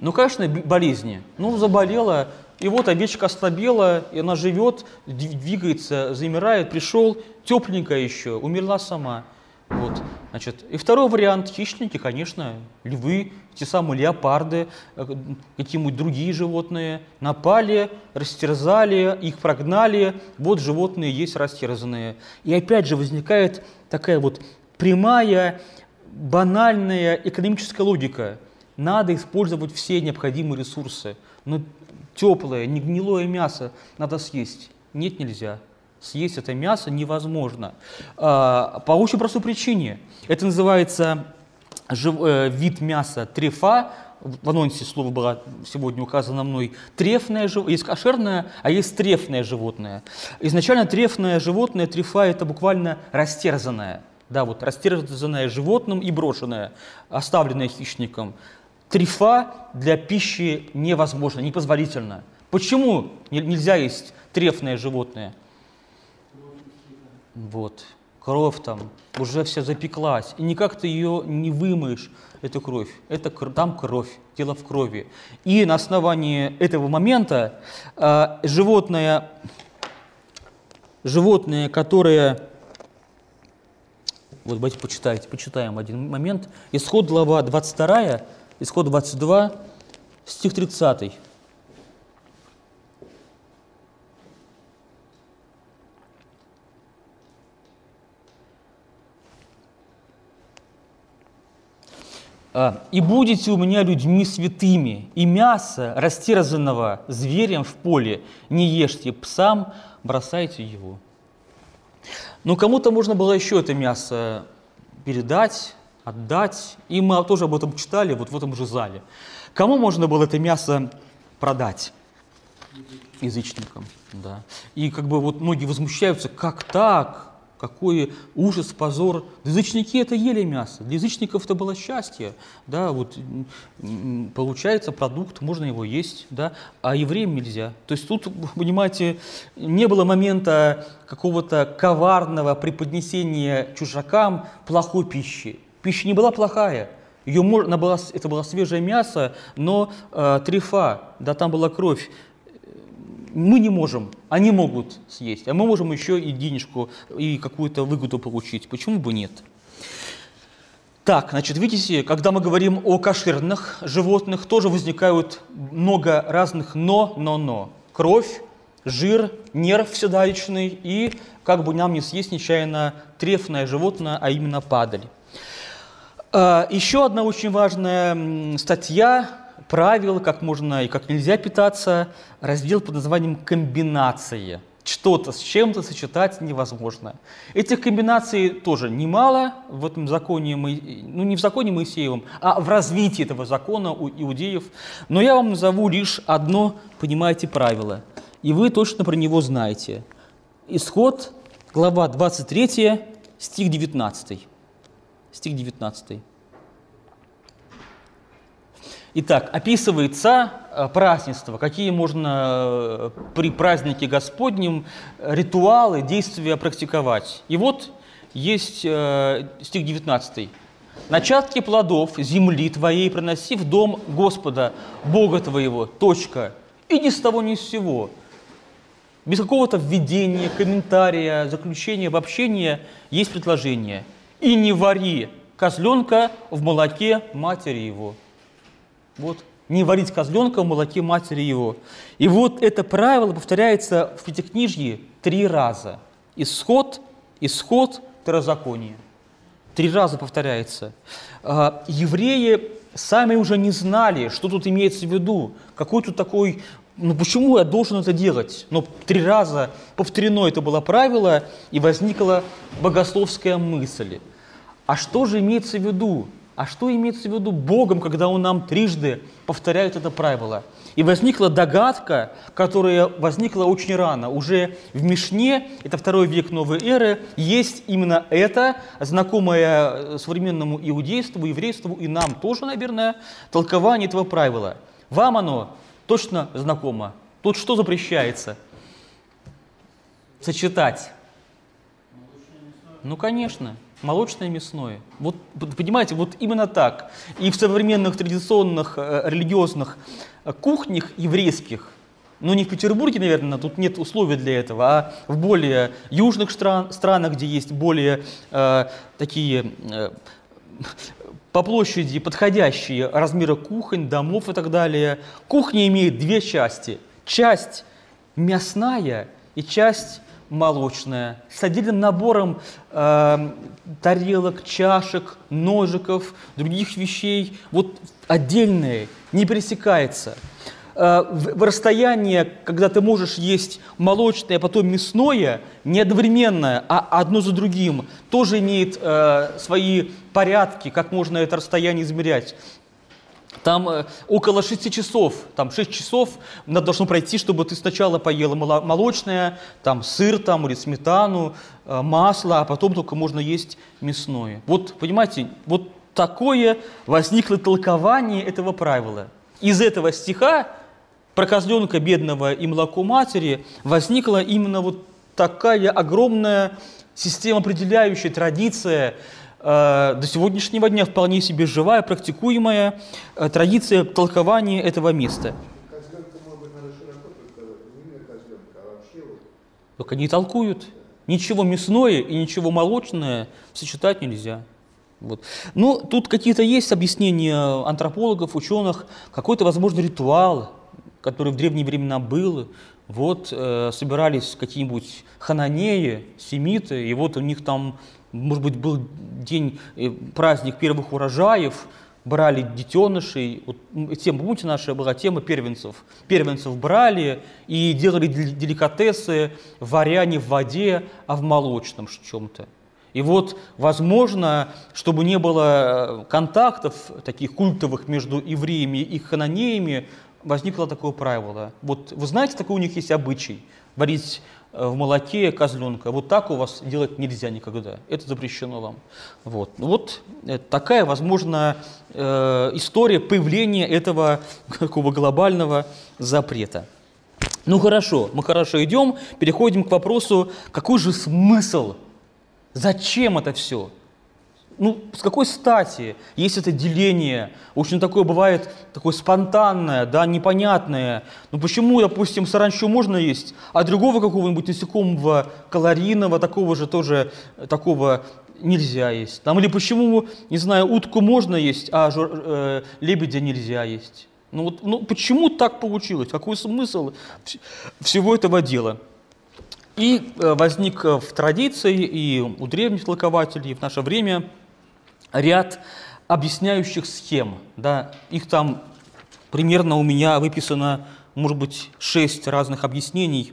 Ну, конечно, болезни. Ну, заболела, и вот овечка ослабела, и она живет, двигается, замирает, пришел, тепленькая еще, умерла сама. Вот, значит. И второй вариант – хищники, конечно, львы, те самые леопарды, э, какие-нибудь другие животные. Напали, растерзали, их прогнали, вот животные есть растерзанные. И опять же возникает такая вот прямая, банальная экономическая логика – надо использовать все необходимые ресурсы. Но теплое, не гнилое мясо надо съесть. Нет, нельзя. Съесть это мясо невозможно. А, по очень простой причине. Это называется жив, э, вид мяса трефа. В анонсе слово было сегодня указано мной. Трефное животное. Есть кошерное, а есть трефное животное. Изначально трефное животное, трефа, это буквально растерзанное. Да, вот растерзанное животным и брошенное, оставленное хищником трефа для пищи невозможно, непозволительно. Почему нельзя есть трефное животное? Вот, кровь там уже вся запеклась, и никак ты ее не вымоешь, эту кровь. Это, там кровь, дело в крови. И на основании этого момента э, животное, животное, которое вот давайте почитайте, почитаем один момент. Исход глава 22, Исход 22, стих 30. А, «И будете у меня людьми святыми, и мясо, растерзанного зверем в поле, не ешьте псам, бросайте его». Но кому-то можно было еще это мясо передать, отдать. И мы тоже об этом читали вот в этом же зале. Кому можно было это мясо продать? Язычникам. Да. И как бы вот многие возмущаются, как так? какой ужас, позор. Язычники это ели мясо, для язычников это было счастье, да, вот получается продукт, можно его есть, да, а евреям нельзя. То есть тут, понимаете, не было момента какого-то коварного преподнесения чужакам плохой пищи. Пища не была плохая, ее можно, была, это было свежее мясо, но э, трефа, да, там была кровь. Мы не можем, они могут съесть, а мы можем еще и денежку, и какую-то выгоду получить. Почему бы нет? Так, значит, видите, когда мы говорим о кошерных животных, тоже возникают много разных «но», «но», «но». Кровь, жир, нерв седалищный и, как бы нам не съесть нечаянно, трефное животное, а именно падаль. А, еще одна очень важная статья, правила, как можно и как нельзя питаться, раздел под названием «Комбинации» что-то с чем-то сочетать невозможно. Этих комбинаций тоже немало в этом законе, ну не в законе Моисеевом, а в развитии этого закона у иудеев. Но я вам назову лишь одно, понимаете, правило, и вы точно про него знаете. Исход, глава 23, стих 19. Стих 19. Итак, описывается э, празднество, какие можно э, при празднике Господнем ритуалы, действия практиковать. И вот есть э, стих 19. «Начатки плодов земли твоей приноси в дом Господа, Бога твоего». Точка. И ни с того, ни с сего. Без какого-то введения, комментария, заключения, обобщения есть предложение. «И не вари козленка в молоке матери его». Вот. Не варить козленка в молоке матери его. И вот это правило повторяется в Пятикнижье три раза. Исход, исход, второзаконие. Три раза повторяется. А, евреи сами уже не знали, что тут имеется в виду. Какой тут такой, ну почему я должен это делать? Но три раза повторено это было правило, и возникла богословская мысль. А что же имеется в виду? А что имеется в виду Богом, когда Он нам трижды повторяет это правило? И возникла догадка, которая возникла очень рано. Уже в Мишне, это второй век новой эры, есть именно это, знакомое э, современному иудейству, еврейству и нам тоже, наверное, толкование этого правила. Вам оно точно знакомо. Тут что запрещается? Сочетать. Ну, конечно молочное и мясное. Вот, понимаете, вот именно так. И в современных традиционных э, религиозных э, кухнях еврейских, ну не в Петербурге, наверное, тут нет условий для этого, а в более южных стран, странах, где есть более э, такие э, по площади подходящие размеры кухонь, домов и так далее. Кухня имеет две части. Часть мясная и часть молочная, с отдельным набором э, тарелок, чашек, ножиков, других вещей, вот отдельные, не пересекается. Э, в, в расстоянии, когда ты можешь есть молочное, а потом мясное, не одновременно, а одно за другим, тоже имеет э, свои порядки, как можно это расстояние измерять. Там э, около 6 часов, там 6 часов надо должно пройти, чтобы ты сначала поела молочное, там сыр там или сметану, э, масло, а потом только можно есть мясное. Вот, понимаете, вот такое возникло толкование этого правила. Из этого стиха про козленка бедного и молоко матери возникла именно вот такая огромная система определяющая традиция, до сегодняшнего дня вполне себе живая, практикуемая э, традиция толкования этого места. Только не толкуют. Ничего мясное и ничего молочное сочетать нельзя. Вот. Ну, тут какие-то есть объяснения антропологов, ученых, какой-то, возможно, ритуал, который в древние времена был. Вот э, собирались какие-нибудь хананеи, семиты, и вот у них там может быть, был день, э, праздник первых урожаев, брали детенышей, вот, тема, помните, наша была тема первенцев, первенцев брали и делали деликатесы, варя не в воде, а в молочном чем-то. И вот, возможно, чтобы не было э, контактов таких культовых между евреями и хананеями, возникло такое правило. Вот вы знаете, такой у них есть обычай – варить в молоке козленка. Вот так у вас делать нельзя никогда. Это запрещено вам. Вот, вот э, такая, возможно, э, история появления этого такого глобального запрета. Ну хорошо, мы хорошо идем, переходим к вопросу, какой же смысл, зачем это все? Ну, с какой стати есть это деление? Очень такое бывает, такое спонтанное, да, непонятное. Ну почему, допустим, саранчу можно есть, а другого какого-нибудь насекомого, калорийного, такого же тоже, такого нельзя есть. Там, или почему, не знаю, утку можно есть, а жур, э, лебедя нельзя есть. Ну, вот, ну почему так получилось? Какой смысл всего этого дела? И э, возник в традиции и у древних толкователей в наше время ряд объясняющих схем. Да, их там примерно у меня выписано, может быть, шесть разных объяснений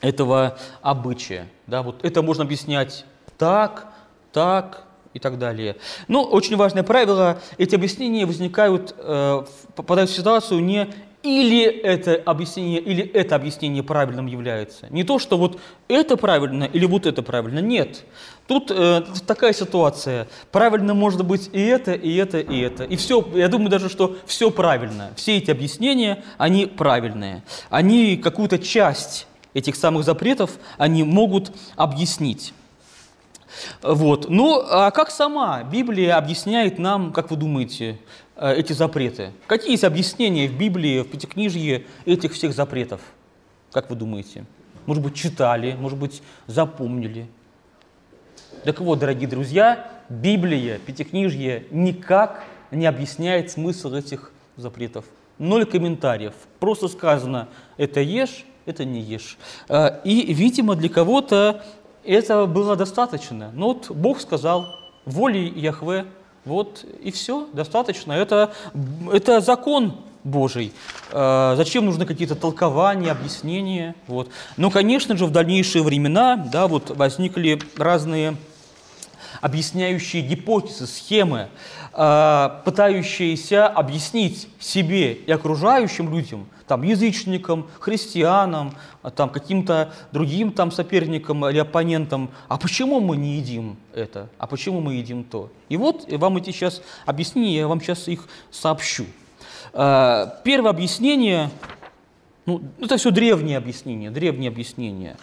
этого обычая. Да, вот это можно объяснять так, так и так далее. Но очень важное правило, эти объяснения возникают, э, попадают в ситуацию не или это объяснение, или это объяснение правильным является. Не то, что вот это правильно или вот это правильно. Нет. Тут э, такая ситуация. Правильно может быть и это, и это, и это. И все, я думаю даже, что все правильно. Все эти объяснения, они правильные. Они какую-то часть этих самых запретов, они могут объяснить. Вот. Ну, а как сама Библия объясняет нам, как вы думаете, эти запреты? Какие есть объяснения в Библии, в Пятикнижье этих всех запретов? Как вы думаете? Может быть, читали, может быть, запомнили? Так вот, дорогие друзья, Библия, Пятикнижье никак не объясняет смысл этих запретов. Ноль комментариев. Просто сказано, это ешь, это не ешь. Э, и, видимо, для кого-то этого было достаточно. Но вот Бог сказал, волей Яхве, вот и все, достаточно. Это, это закон Божий. Э, зачем нужны какие-то толкования, объяснения? Вот. Но, конечно же, в дальнейшие времена да, вот возникли разные объясняющие гипотезы, схемы, э, пытающиеся объяснить себе и окружающим людям, там, язычникам, христианам, там, каким-то другим там, соперникам или оппонентам, а почему мы не едим это, а почему мы едим то. И вот вам эти сейчас объяснения, я вам сейчас их сообщу. Э, первое объяснение, ну, это все древние объяснения, древние объяснения.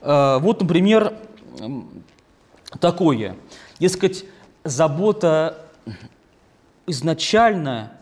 Э, вот, например, такое. Дескать, забота изначально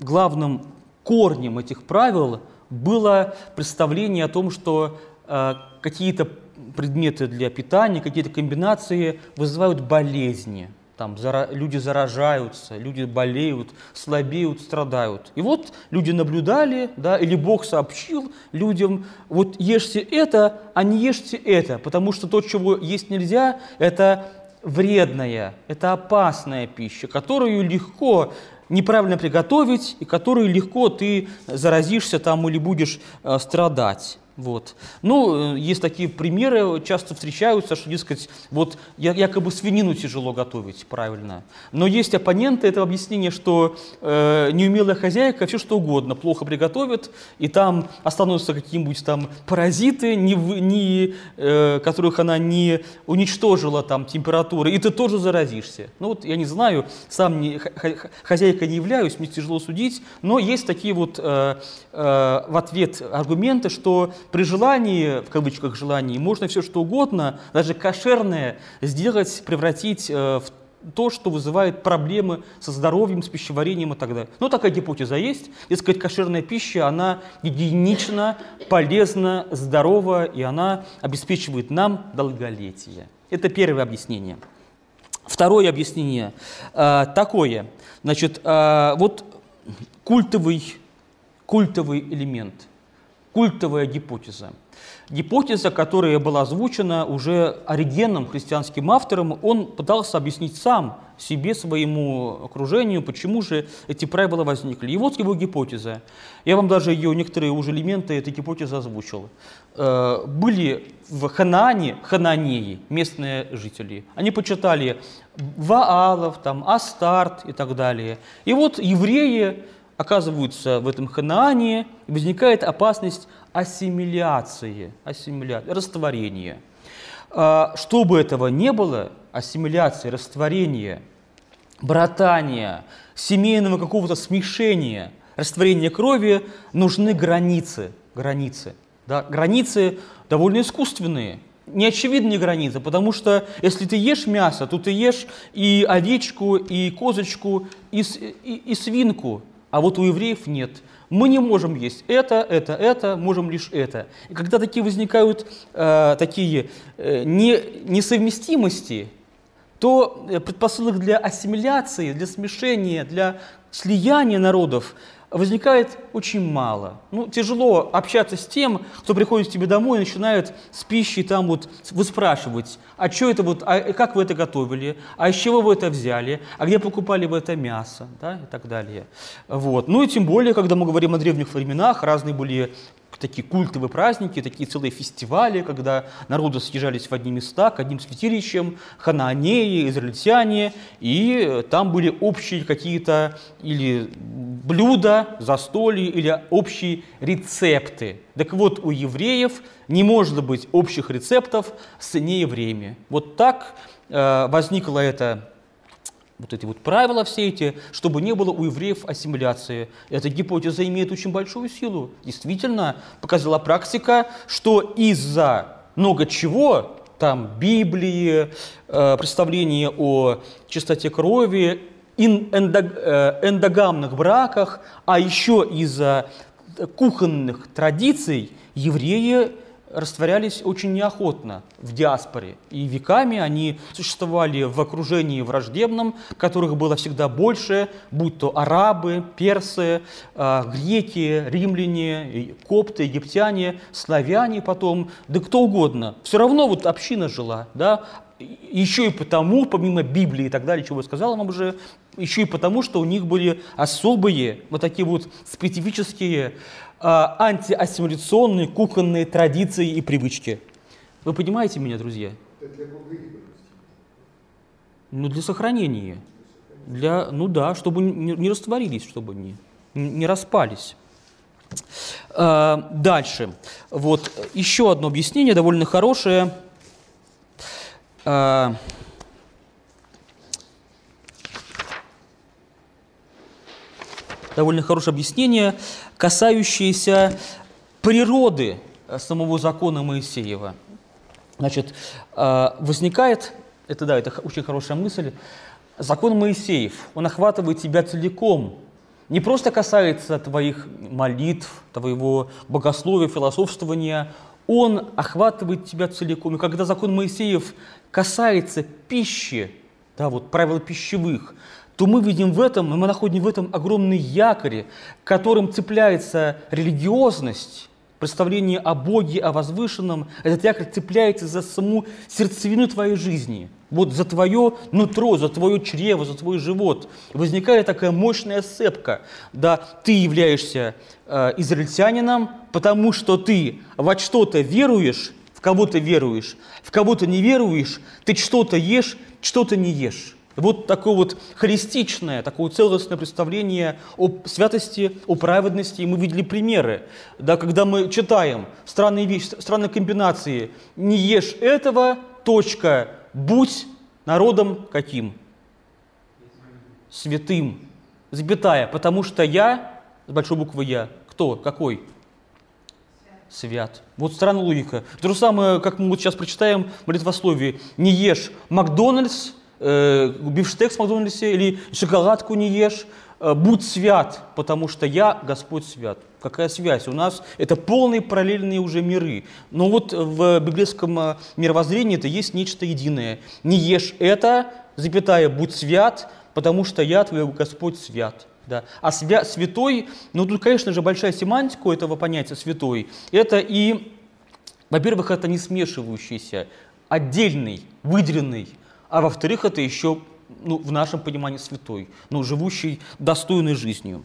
главным корнем этих правил было представление о том, что э, какие-то предметы для питания, какие-то комбинации вызывают болезни. Там зара люди заражаются, люди болеют, слабеют, страдают. И вот люди наблюдали, да, или Бог сообщил людям, вот ешьте это, а не ешьте это, потому что то, чего есть нельзя, это вредная, это опасная пища, которую легко неправильно приготовить, и которую легко ты заразишься там или будешь э, страдать. Вот. Ну, э, есть такие примеры, часто встречаются, что, дескать, вот якобы свинину тяжело готовить правильно. Но есть оппоненты этого объяснения, что э, неумелая хозяйка все что угодно плохо приготовит, и там останутся какие-нибудь там паразиты, не, не, э, которых она не уничтожила там температуры, и ты тоже заразишься. Ну вот я не знаю, сам не, хозяйка не являюсь, мне тяжело судить, но есть такие вот э, э, в ответ аргументы, что при желании, в кавычках желании, можно все что угодно, даже кошерное, сделать, превратить э, в то, что вызывает проблемы со здоровьем, с пищеварением и так далее. Но такая гипотеза есть. И сказать, кошерная пища, она гигиенична, полезна, здорова, и она обеспечивает нам долголетие. Это первое объяснение. Второе объяснение э, такое. Значит, э, вот культовый, культовый элемент – культовая гипотеза. Гипотеза, которая была озвучена уже Оригеном, христианским автором, он пытался объяснить сам себе, своему окружению, почему же эти правила возникли. И вот его гипотеза. Я вам даже ее некоторые уже элементы этой гипотезы озвучил. Э, были в Ханаане, хананеи, местные жители. Они почитали Ваалов, там, Астарт и так далее. И вот евреи оказываются в этом Ханаане, и возникает опасность ассимиляции, ассимиляции, растворения. А, чтобы этого не было, ассимиляции, растворения, братания, семейного какого-то смешения, растворения крови, нужны границы. Границы, да? границы довольно искусственные, неочевидные границы, потому что если ты ешь мясо, то ты ешь и овечку, и козочку, и, и, и свинку, а вот у евреев нет. Мы не можем есть это, это, это, можем лишь это. И когда такие возникают э, такие э, не, несовместимости, то э, предпосылок для ассимиляции, для смешения, для слияния народов возникает очень мало. Ну, тяжело общаться с тем, кто приходит к тебе домой и начинает с пищей там вот выспрашивать, а что это вот, а как вы это готовили, а из чего вы это взяли, а где покупали вы это мясо, да, и так далее. Вот. Ну и тем более, когда мы говорим о древних временах, разные были такие культовые праздники, такие целые фестивали, когда народы съезжались в одни места к одним святилищам, ханаанеи, израильтяне, и там были общие какие-то или блюда, застолья, или общие рецепты. Так вот, у евреев не может быть общих рецептов с неевреями. Вот так э, возникла эта вот эти вот правила все эти, чтобы не было у евреев ассимиляции. Эта гипотеза имеет очень большую силу. Действительно, показала практика, что из-за много чего, там Библии, э, представления о чистоте крови, э, эндогамных браках, а еще из-за кухонных традиций евреи растворялись очень неохотно в диаспоре. И веками они существовали в окружении враждебном, которых было всегда больше, будь то арабы, персы, а, греки, римляне, копты, египтяне, славяне потом, да кто угодно. Все равно вот община жила, да, еще и потому, помимо Библии и так далее, чего я сказал вам уже, еще и потому, что у них были особые, вот такие вот специфические антиассимиляционные кухонные традиции и привычки. Вы понимаете меня, друзья? Ну, для сохранения. Для, ну да, чтобы не, не растворились, чтобы не, не распались. А, дальше. Вот еще одно объяснение, довольно хорошее. А, довольно хорошее объяснение, касающееся природы э, самого закона Моисеева. Значит, э, возникает, это да, это очень хорошая мысль, закон Моисеев, он охватывает тебя целиком, не просто касается твоих молитв, твоего богословия, философствования, он охватывает тебя целиком. И когда закон Моисеев касается пищи, да, вот правил пищевых, то мы видим в этом, мы находим в этом огромный якорь, которым цепляется религиозность, представление о Боге, о возвышенном. Этот якорь цепляется за саму сердцевину твоей жизни, вот за твое нутро, за твое чрево, за твой живот. Возникает такая мощная сцепка. Да, ты являешься э, израильтянином, потому что ты во что-то веруешь, в кого-то веруешь, в кого-то не веруешь, ты что-то ешь, что-то не ешь. Вот такое вот холистичное, такое целостное представление о святости, о праведности. И мы видели примеры, да, когда мы читаем странные вещи, странные комбинации. «Не ешь этого, точка, будь народом каким? Святым, запятая, потому что я, с большой буквы «я», кто, какой? Свят. Вот странная логика. То же самое, как мы вот сейчас прочитаем в молитвословии. «Не ешь Макдональдс, э, бифштекс в Макдональдсе или шоколадку не ешь, э, будь свят, потому что я Господь свят. Какая связь? У нас это полные параллельные уже миры. Но вот в библейском э, мировоззрении это есть нечто единое. Не ешь это, запятая, будь свят, потому что я твой Господь свят. Да. А свя, святой, ну тут, конечно же, большая семантика у этого понятия святой. Это и, во-первых, это не смешивающийся, отдельный, выделенный а во-вторых, это еще ну, в нашем понимании святой, ну, живущий достойной жизнью.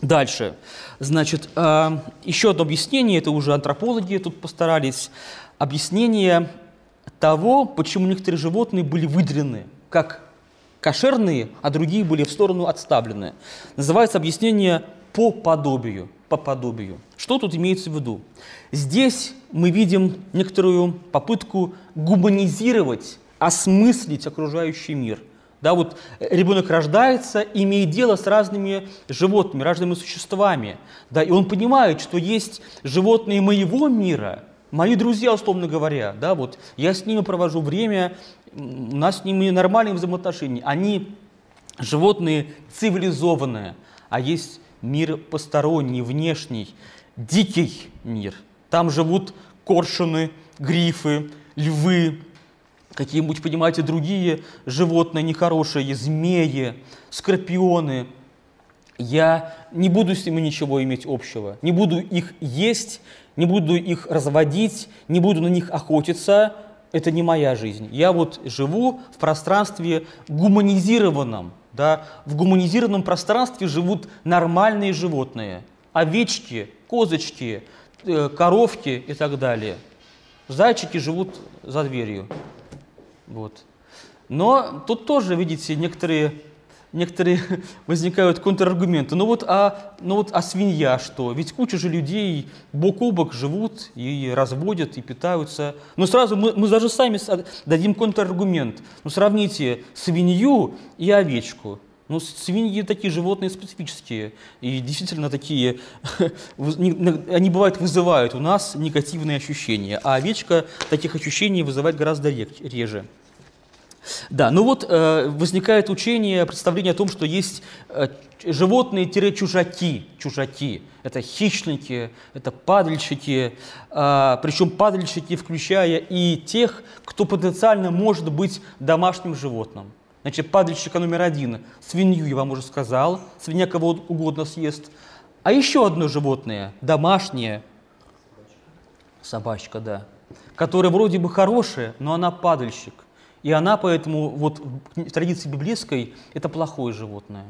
Дальше. Значит, э, еще одно объяснение, это уже антропологи тут постарались, объяснение того, почему некоторые животные были выделены как кошерные, а другие были в сторону отставлены. Называется объяснение по подобию. По подобию. Что тут имеется в виду? Здесь мы видим некоторую попытку гуманизировать осмыслить окружающий мир. Да, вот ребенок рождается, имеет дело с разными животными, разными существами. Да, и он понимает, что есть животные моего мира, мои друзья, условно говоря. Да, вот я с ними провожу время, у нас с ними нормальные взаимоотношения. Они животные цивилизованные, а есть мир посторонний, внешний, дикий мир. Там живут коршуны, грифы, львы, какие-нибудь, понимаете, другие животные нехорошие, змеи, скорпионы, я не буду с ними ничего иметь общего, не буду их есть, не буду их разводить, не буду на них охотиться, это не моя жизнь. Я вот живу в пространстве гуманизированном, да, в гуманизированном пространстве живут нормальные животные, овечки, козочки, э, коровки и так далее. Зайчики живут за дверью. Вот. Но тут тоже, видите, некоторые, некоторые возникают контраргументы. Ну вот, а, ну вот, а свинья что? Ведь куча же людей бок о бок живут и разводят, и питаются. Но сразу мы, мы даже сами дадим контраргумент. Ну сравните свинью и овечку. Ну, свиньи такие животные специфические, и действительно такие, они бывают вызывают у нас негативные ощущения, а овечка таких ощущений вызывает гораздо реже. Да, ну вот э, возникает учение, представление о том, что есть э, животные-чужаки, чужаки. Это хищники, это падальщики, э, причем падальщики, включая и тех, кто потенциально может быть домашним животным. Значит, падальщика номер один, свинью я вам уже сказал, свинья кого угодно съест. А еще одно животное, домашнее, собачка, да, которая вроде бы хорошая, но она падальщик. И она поэтому, вот в традиции библейской, это плохое животное.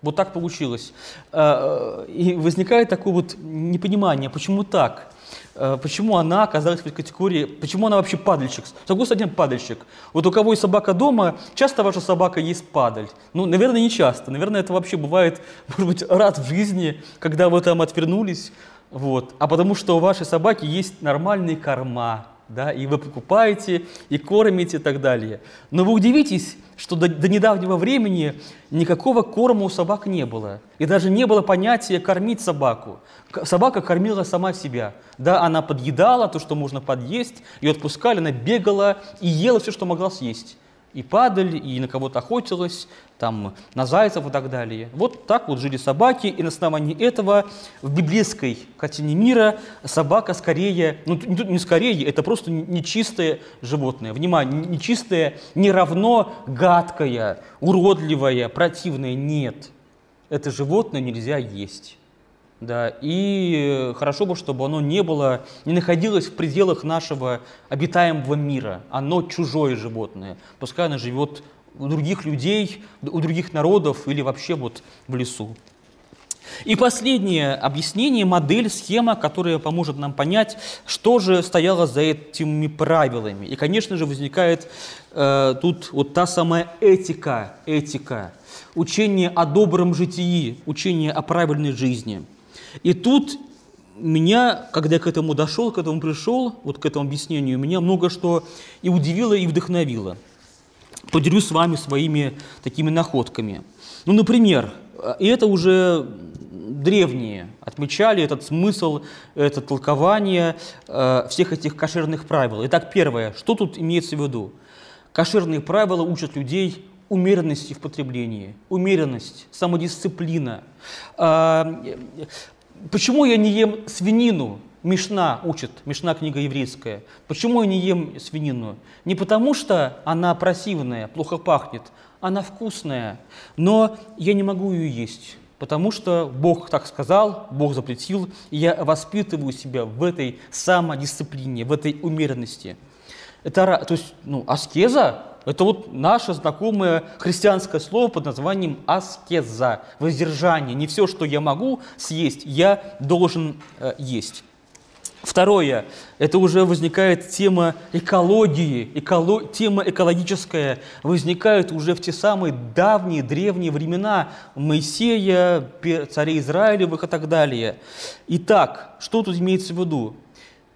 Вот так получилось. Э, и возникает такое вот непонимание, почему так? Э, почему она оказалась в этой категории, почему она вообще падальщик? Согласен один падальщик. Вот у кого есть собака дома, часто ваша собака есть падаль? Ну, наверное, не часто. Наверное, это вообще бывает, может быть, раз в жизни, когда вы там отвернулись. Вот. А потому что у вашей собаки есть нормальные корма, да, и вы покупаете, и кормите и так далее. Но вы удивитесь, что до, до недавнего времени никакого корма у собак не было. И даже не было понятия кормить собаку. Собака кормила сама себя. Да, она подъедала то, что можно подъесть, ее отпускали, она бегала и ела все, что могла съесть и падаль, и на кого-то охотилась, там, на зайцев и так далее. Вот так вот жили собаки, и на основании этого в библейской картине мира собака скорее, ну не скорее, это просто нечистое животное. Внимание, нечистое не равно гадкое, уродливое, противное, нет. Это животное нельзя есть. Да, и хорошо бы, чтобы оно не было, не находилось в пределах нашего обитаемого мира. Оно чужое животное. Пускай оно живет у других людей, у других народов или вообще вот в лесу. И последнее объяснение, модель, схема, которая поможет нам понять, что же стояло за этими правилами. И, конечно же, возникает э, тут вот та самая этика, этика, учение о добром житии, учение о правильной жизни – и тут меня, когда я к этому дошел, к этому пришел, вот к этому объяснению, меня много что и удивило, и вдохновило. Поделюсь с вами своими такими находками. Ну, например, и это уже древние отмечали этот смысл, это толкование э, всех этих кошерных правил. Итак, первое, что тут имеется в виду? Кошерные правила учат людей умеренности в потреблении, умеренность, самодисциплина. Э, Почему я не ем свинину? Мишна учит, Мишна книга еврейская. Почему я не ем свинину? Не потому что она просивная, плохо пахнет, она вкусная, но я не могу ее есть, потому что Бог так сказал, Бог запретил, и я воспитываю себя в этой самодисциплине, в этой умеренности. Это, то есть, ну, аскеза это вот наше знакомое христианское слово под названием аскеза, воздержание. Не все, что я могу съесть, я должен э, есть. Второе, это уже возникает тема экологии, эколо, тема экологическая возникает уже в те самые давние, древние времена Моисея, царей Израилевых и так далее. Итак, что тут имеется в виду?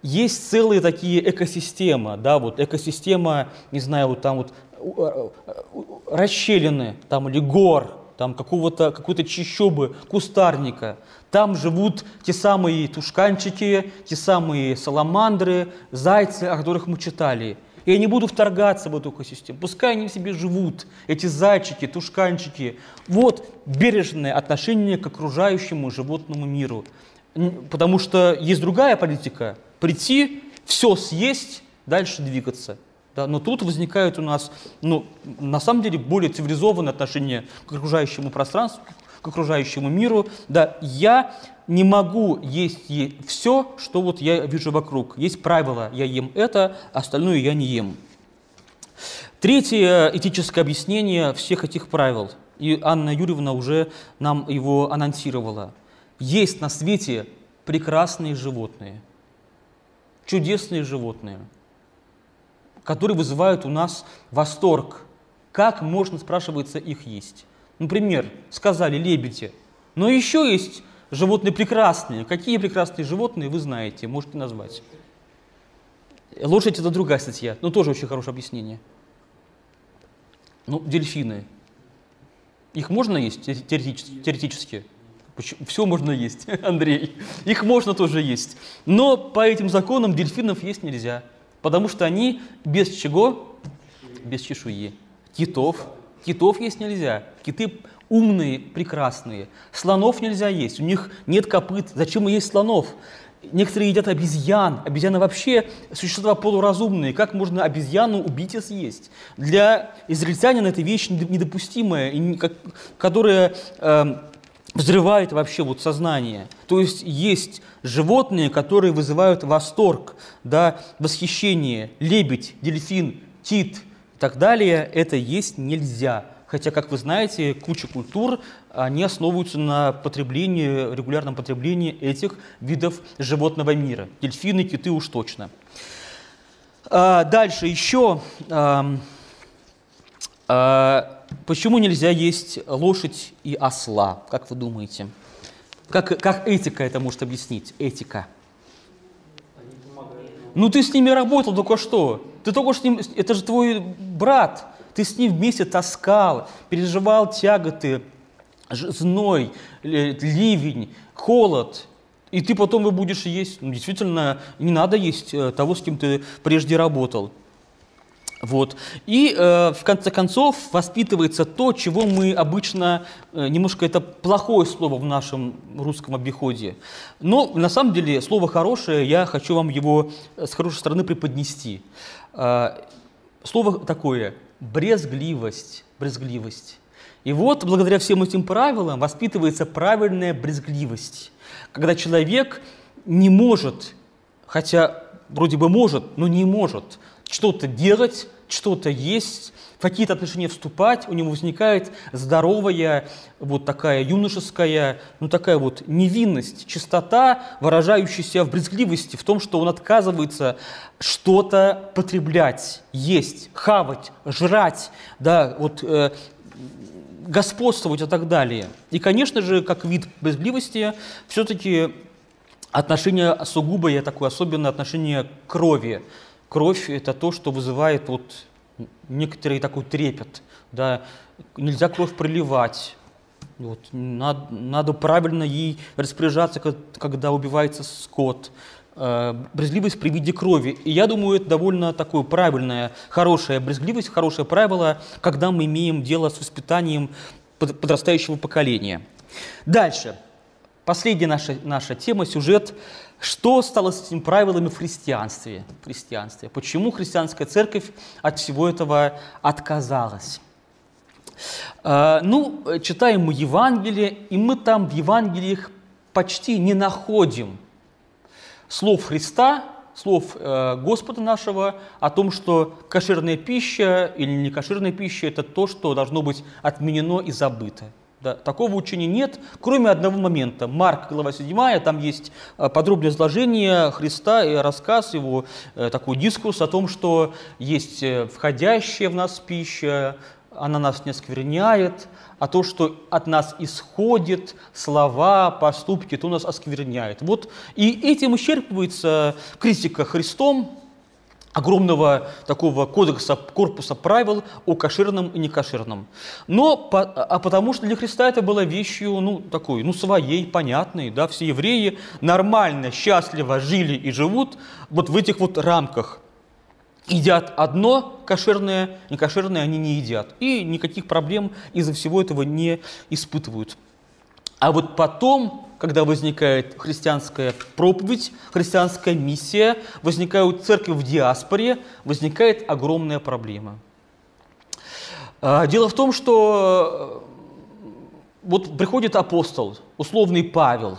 Есть целые такие экосистемы, да, вот экосистема, не знаю, вот там вот э, э, расщелины, там или гор, там какого-то, какой-то чищобы, кустарника. Там живут те самые тушканчики, те самые саламандры, зайцы, о которых мы читали. Я не буду вторгаться в эту экосистему. Пускай они себе живут, эти зайчики, тушканчики. Вот бережное отношение к окружающему животному миру. Потому что есть другая политика – прийти, все съесть, дальше двигаться. Да, но тут возникает у нас, ну, на самом деле, более цивилизованное отношение к окружающему пространству, к окружающему миру. Да, я не могу есть все, что вот я вижу вокруг. Есть правило, я ем это, остальное я не ем. Третье этическое объяснение всех этих правил, и Анна Юрьевна уже нам его анонсировала. Есть на свете прекрасные животные, чудесные животные, которые вызывают у нас восторг. Как можно, спрашивается, их есть? Например, сказали лебеди, но еще есть животные прекрасные. Какие прекрасные животные вы знаете, можете назвать? Лошадь – это другая статья, но тоже очень хорошее объяснение. Ну, дельфины. Их можно есть теоретически? теоретически? Все можно есть, Андрей. Их можно тоже есть. Но по этим законам дельфинов есть нельзя. Потому что они без чего? Без чешуи. Китов. Китов есть нельзя. Киты умные, прекрасные. Слонов нельзя есть. У них нет копыт. Зачем есть слонов? Некоторые едят обезьян. Обезьяны вообще существа полуразумные. Как можно обезьяну убить и съесть? Для израильтянина это вещь недопустимая, которая э, взрывает вообще вот сознание. То есть есть животные, которые вызывают восторг, да, восхищение. Лебедь, дельфин, тит и так далее. Это есть нельзя. Хотя, как вы знаете, куча культур, они основываются на потреблении, регулярном потреблении этих видов животного мира. Дельфины, киты уж точно. А, дальше еще, а, а, почему нельзя есть лошадь и осла, как вы думаете? Как, как этика это может объяснить? Этика. Ну ты с ними работал только что. Ты только что с ним, это же твой брат. Ты с ним вместе таскал, переживал тяготы, зной, ливень, холод, и ты потом вы будешь есть. Ну, действительно, не надо есть э, того, с кем ты прежде работал. Вот. И э, в конце концов воспитывается то, чего мы обычно, э, немножко это плохое слово в нашем русском обиходе. Но на самом деле слово хорошее, я хочу вам его с хорошей стороны преподнести. Э, слово такое брезгливость, брезгливость. И вот благодаря всем этим правилам воспитывается правильная брезгливость, когда человек не может, хотя вроде бы может, но не может что-то делать, что-то есть, в какие-то отношения вступать, у него возникает здоровая, вот такая юношеская, ну такая вот невинность, чистота, выражающаяся в брезгливости, в том, что он отказывается что-то потреблять, есть, хавать, жрать, да, вот э, господствовать и так далее. И, конечно же, как вид брезгливости, все-таки отношение сугубое, такое особенное отношение к крови. Кровь – это то, что вызывает вот некоторый такой трепет, да, нельзя кровь проливать, вот, надо, надо правильно ей распоряжаться, когда убивается скот, э, брезгливость при виде крови. И я думаю, это довольно такое правильное, хорошая брезгливость, хорошее правило, когда мы имеем дело с воспитанием подрастающего поколения. Дальше. Последняя наша, наша тема, сюжет что стало с этими правилами в христианстве? В христианстве? Почему христианская церковь от всего этого отказалась? А, ну, читаем мы Евангелие, и мы там в Евангелиях почти не находим слов Христа, слов э, Господа нашего о том, что кошерная пища или не кошерная пища – это то, что должно быть отменено и забыто. Да, такого учения нет, кроме одного момента. Марк, глава 7, там есть э, подробное изложение Христа и рассказ его, э, такой дискурс о том, что есть э, входящая в нас пища, она нас не оскверняет, а то, что от нас исходит, слова, поступки, то нас оскверняет. Вот и этим исчерпывается критика Христом, огромного такого кодекса, корпуса правил о кошерном и некошерном. Но, по, а потому что для Христа это было вещью, ну, такой, ну, своей, понятной, да, все евреи нормально, счастливо жили и живут вот в этих вот рамках. Едят одно кошерное, некошерное они не едят. И никаких проблем из-за всего этого не испытывают. А вот потом когда возникает христианская проповедь, христианская миссия, возникают церкви в диаспоре, возникает огромная проблема. А, дело в том, что э, вот приходит апостол, условный Павел,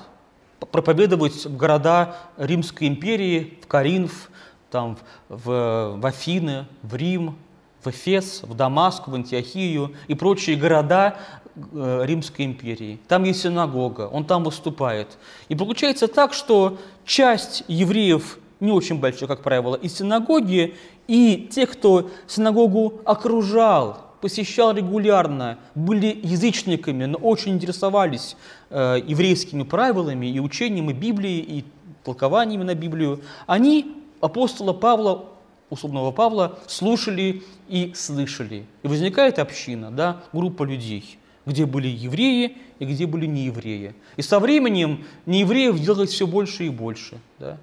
проповедовать в города Римской империи, в Каринф, там, в, в Афины, в Рим, в Эфес, в Дамаск, в Антиохию и прочие города Римской империи. Там есть синагога, он там выступает. И получается так, что часть евреев, не очень большая, как правило, из синагоги, и те, кто синагогу окружал, посещал регулярно, были язычниками, но очень интересовались э, еврейскими правилами и учением, и Библией, и толкованиями на Библию, они апостола Павла условного Павла слушали и слышали. И возникает община, да, группа людей, где были евреи и где были неевреи. И со временем неевреев делалось все больше и больше. Да.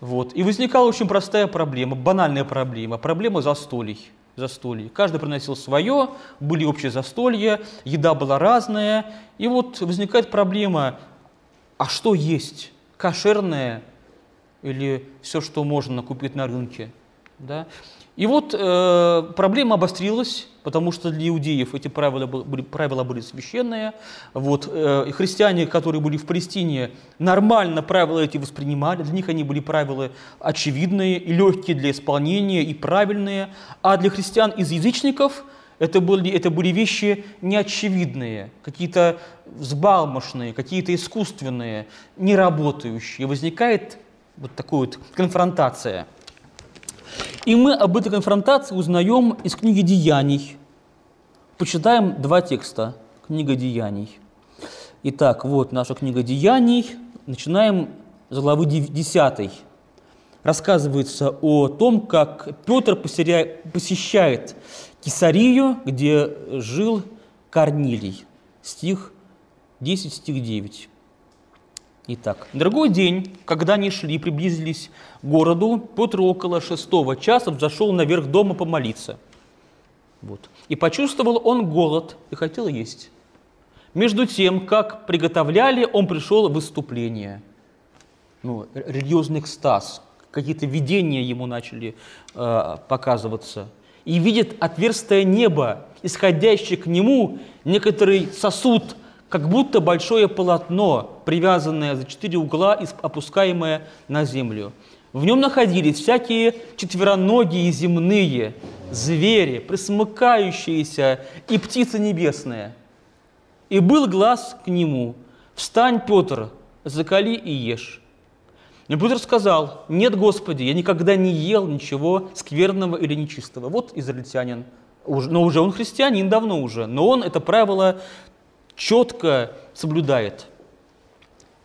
Вот. И возникала очень простая проблема, банальная проблема, проблема застолий. застолий. Каждый приносил свое, были общие застолья, еда была разная. И вот возникает проблема, а что есть? Кошерное или все, что можно купить на рынке? Да? И вот э, проблема обострилась, потому что для иудеев эти правила были, правила были священные. Вот, э, христиане, которые были в Палестине, нормально правила эти воспринимали, для них они были правила очевидные и легкие для исполнения, и правильные. А для христиан из язычников это были, это были вещи неочевидные, какие-то взбалмошные, какие-то искусственные, неработающие. возникает вот такая вот конфронтация – и мы об этой конфронтации узнаем из книги «Деяний». Почитаем два текста. Книга «Деяний». Итак, вот наша книга «Деяний». Начинаем с главы 10. Рассказывается о том, как Петр посещает Кесарию, где жил Корнилий. Стих 10, стих 9. Итак, другой день, когда они шли, приблизились к городу, Петр около шестого часа взошел наверх дома помолиться. Вот. И почувствовал он голод и хотел есть. Между тем, как приготовляли, он пришел в выступление. Ну, религиозный экстаз, какие-то видения ему начали э, показываться. И видит отверстие неба, исходящее к нему, некоторый сосуд как будто большое полотно, привязанное за четыре угла и опускаемое на землю. В нем находились всякие четвероногие земные, звери, присмыкающиеся и птицы небесные. И был глаз к нему, «Встань, Петр, закали и ешь». И Петр сказал, «Нет, Господи, я никогда не ел ничего скверного или нечистого». Вот израильтянин, но уже он христианин давно уже, но он это правило четко соблюдает.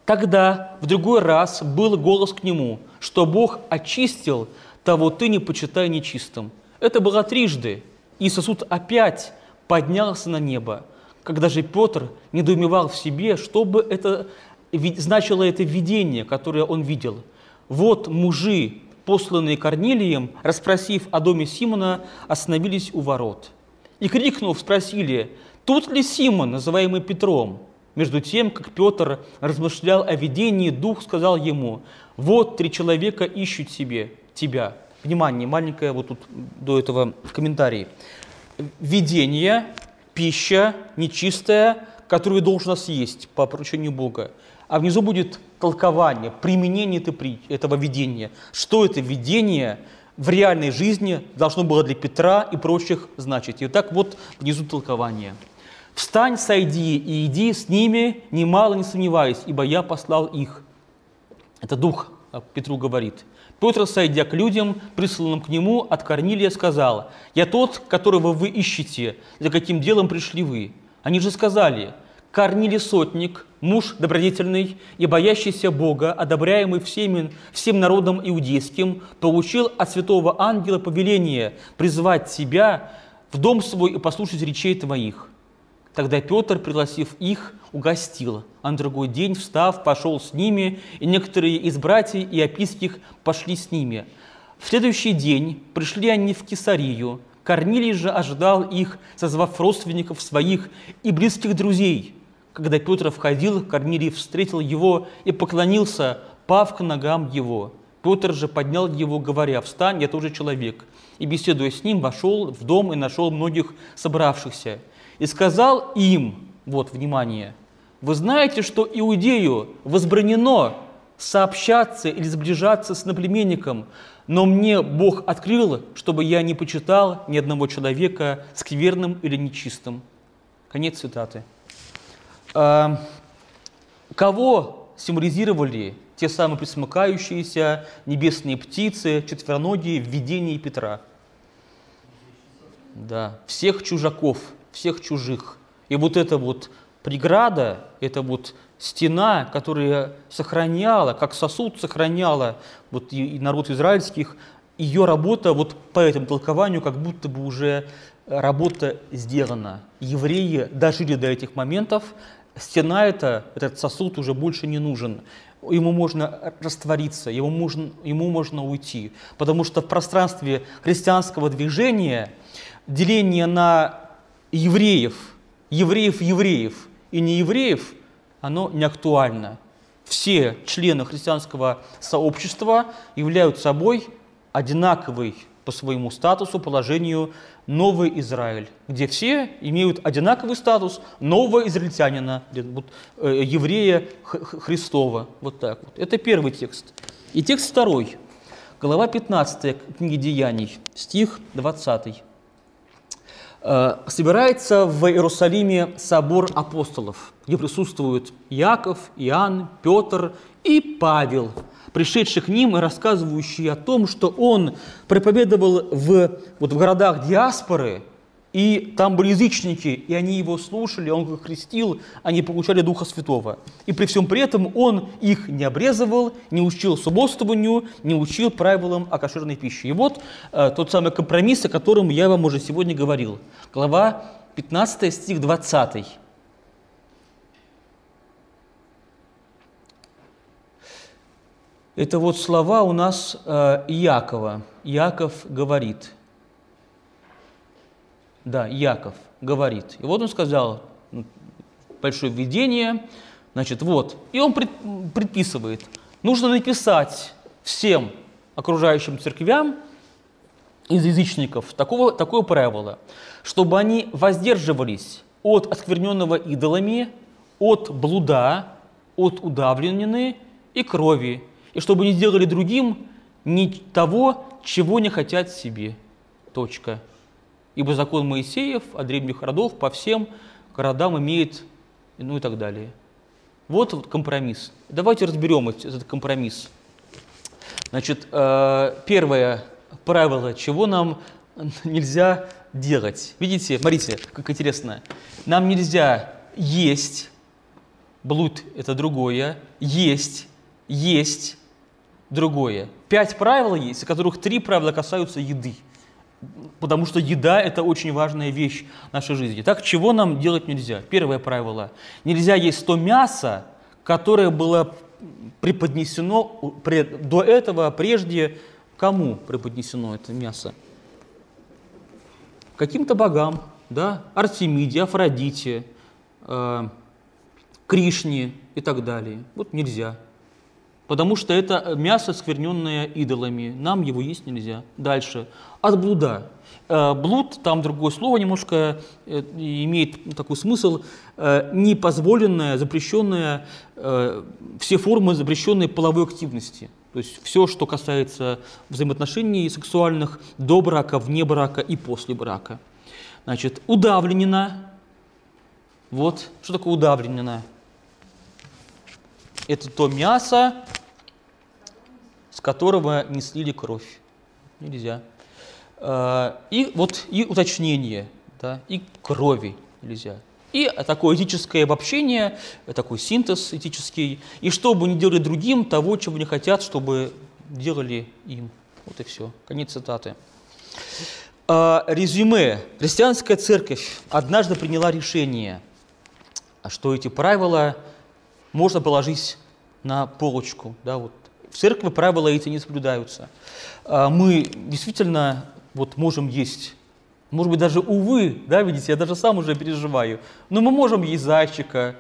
Тогда в другой раз был голос к нему, что Бог очистил того ты не почитай нечистым. Это было трижды, и сосуд опять поднялся на небо. Когда же Петр недоумевал в себе, что бы это значило это видение, которое он видел. Вот мужи, посланные Корнилием, расспросив о доме Симона, остановились у ворот. И крикнув, спросили, Тут ли Симон, называемый Петром? Между тем, как Петр размышлял о видении, Дух сказал ему, вот три человека ищут себе, тебя. Внимание, маленькое вот тут до этого комментарий. Видение, пища нечистая, которую должна съесть по поручению Бога. А внизу будет толкование, применение этого видения. Что это видение в реальной жизни должно было для Петра и прочих значить. И так вот внизу толкование. «Встань, сойди и иди с ними, немало не сомневаясь, ибо я послал их». Это Дух а, Петру говорит. Петр, сойдя к людям, присланным к нему, от Корнилия сказал, «Я тот, которого вы ищете, за каким делом пришли вы». Они же сказали, Корнилий сотник, муж добродетельный и боящийся Бога, одобряемый всеми, всем народом иудейским, получил от святого ангела повеление призвать себя в дом свой и послушать речей твоих. Тогда Петр, пригласив их, угостил, а на другой день, встав, пошел с ними, и некоторые из братьев и описких пошли с ними. В следующий день пришли они в Кесарию. Корнилий же ожидал их, созвав родственников своих и близких друзей. Когда Петр входил, Корнилий встретил его и поклонился, пав к ногам его. Петр же поднял его, говоря, «Встань, я тоже человек». И, беседуя с ним, вошел в дом и нашел многих собравшихся. И сказал им, вот, внимание, «Вы знаете, что Иудею возбранено сообщаться или сближаться с наплеменником, но мне Бог открыл, чтобы я не почитал ни одного человека скверным или нечистым». Конец цитаты. А, кого символизировали те самые присмыкающиеся небесные птицы, четвероногие в видении Петра. Да, всех чужаков, всех чужих. И вот эта вот преграда, это вот стена, которая сохраняла, как сосуд сохраняла вот и народ израильских, ее работа вот по этому толкованию как будто бы уже работа сделана. Евреи дожили до этих моментов, стена эта, этот сосуд уже больше не нужен ему можно раствориться, ему можно, ему можно уйти. Потому что в пространстве христианского движения деление на евреев, евреев-евреев и неевреев, оно не актуально. Все члены христианского сообщества являются собой одинаковый по своему статусу, положению Новый Израиль, где все имеют одинаковый статус нового израильтянина, э, еврея Христова. Вот так вот. Это первый текст. И текст второй, глава 15 книги Деяний, стих 20. Э, собирается в Иерусалиме собор апостолов, где присутствуют Яков, Иоанн, Петр и Павел – пришедший к ним и рассказывающий о том, что он проповедовал в, вот в городах диаспоры, и там были язычники, и они его слушали, он их крестил, они получали Духа Святого. И при всем при этом он их не обрезывал, не учил субботствованию, не учил правилам о кошерной пище. И вот э, тот самый компромисс, о котором я вам уже сегодня говорил. Глава 15, стих 20. Это вот слова у нас э, Якова. Яков говорит. Да, Яков говорит. И вот он сказал, большое введение, значит, вот. И он пред, предписывает, нужно написать всем окружающим церквям из язычников такого, такое правило, чтобы они воздерживались от оскверненного идолами, от блуда, от удавленины и крови, и чтобы не сделали другим ни того, чего не хотят себе. Точка. Ибо закон Моисеев от древних родов по всем городам имеет, ну и так далее. Вот, вот компромисс. Давайте разберем этот компромисс. Значит, э, первое правило, чего нам нельзя делать. Видите, смотрите, как интересно. Нам нельзя есть, блуд – это другое, есть, есть, другое. Пять правил есть, из которых три правила касаются еды. Потому что еда – это очень важная вещь в нашей жизни. Так, чего нам делать нельзя? Первое правило. Нельзя есть то мясо, которое было преподнесено до этого, прежде кому преподнесено это мясо? Каким-то богам, да, Артемиде, Афродите, э, Кришне и так далее. Вот нельзя потому что это мясо, скверненное идолами. Нам его есть нельзя. Дальше. От блуда. Э, блуд, там другое слово немножко э, имеет такой смысл, э, непозволенное, запрещенное, все формы запрещенной половой активности. То есть все, что касается взаимоотношений сексуальных до брака, вне брака и после брака. Значит, удавленина. Вот, что такое удавленина? Это то мясо, с которого не слили кровь. Нельзя. А, и вот и уточнение, да, и крови нельзя. И такое этическое обобщение, такой синтез этический. И чтобы не делали другим того, чего не хотят, чтобы делали им. Вот и все. Конец цитаты. А, резюме. Христианская церковь однажды приняла решение, что эти правила можно положить на полочку. Да, вот в церкви правила эти не соблюдаются. А, мы действительно вот можем есть, может быть, даже увы, да, видите, я даже сам уже переживаю, но мы можем есть зайчика,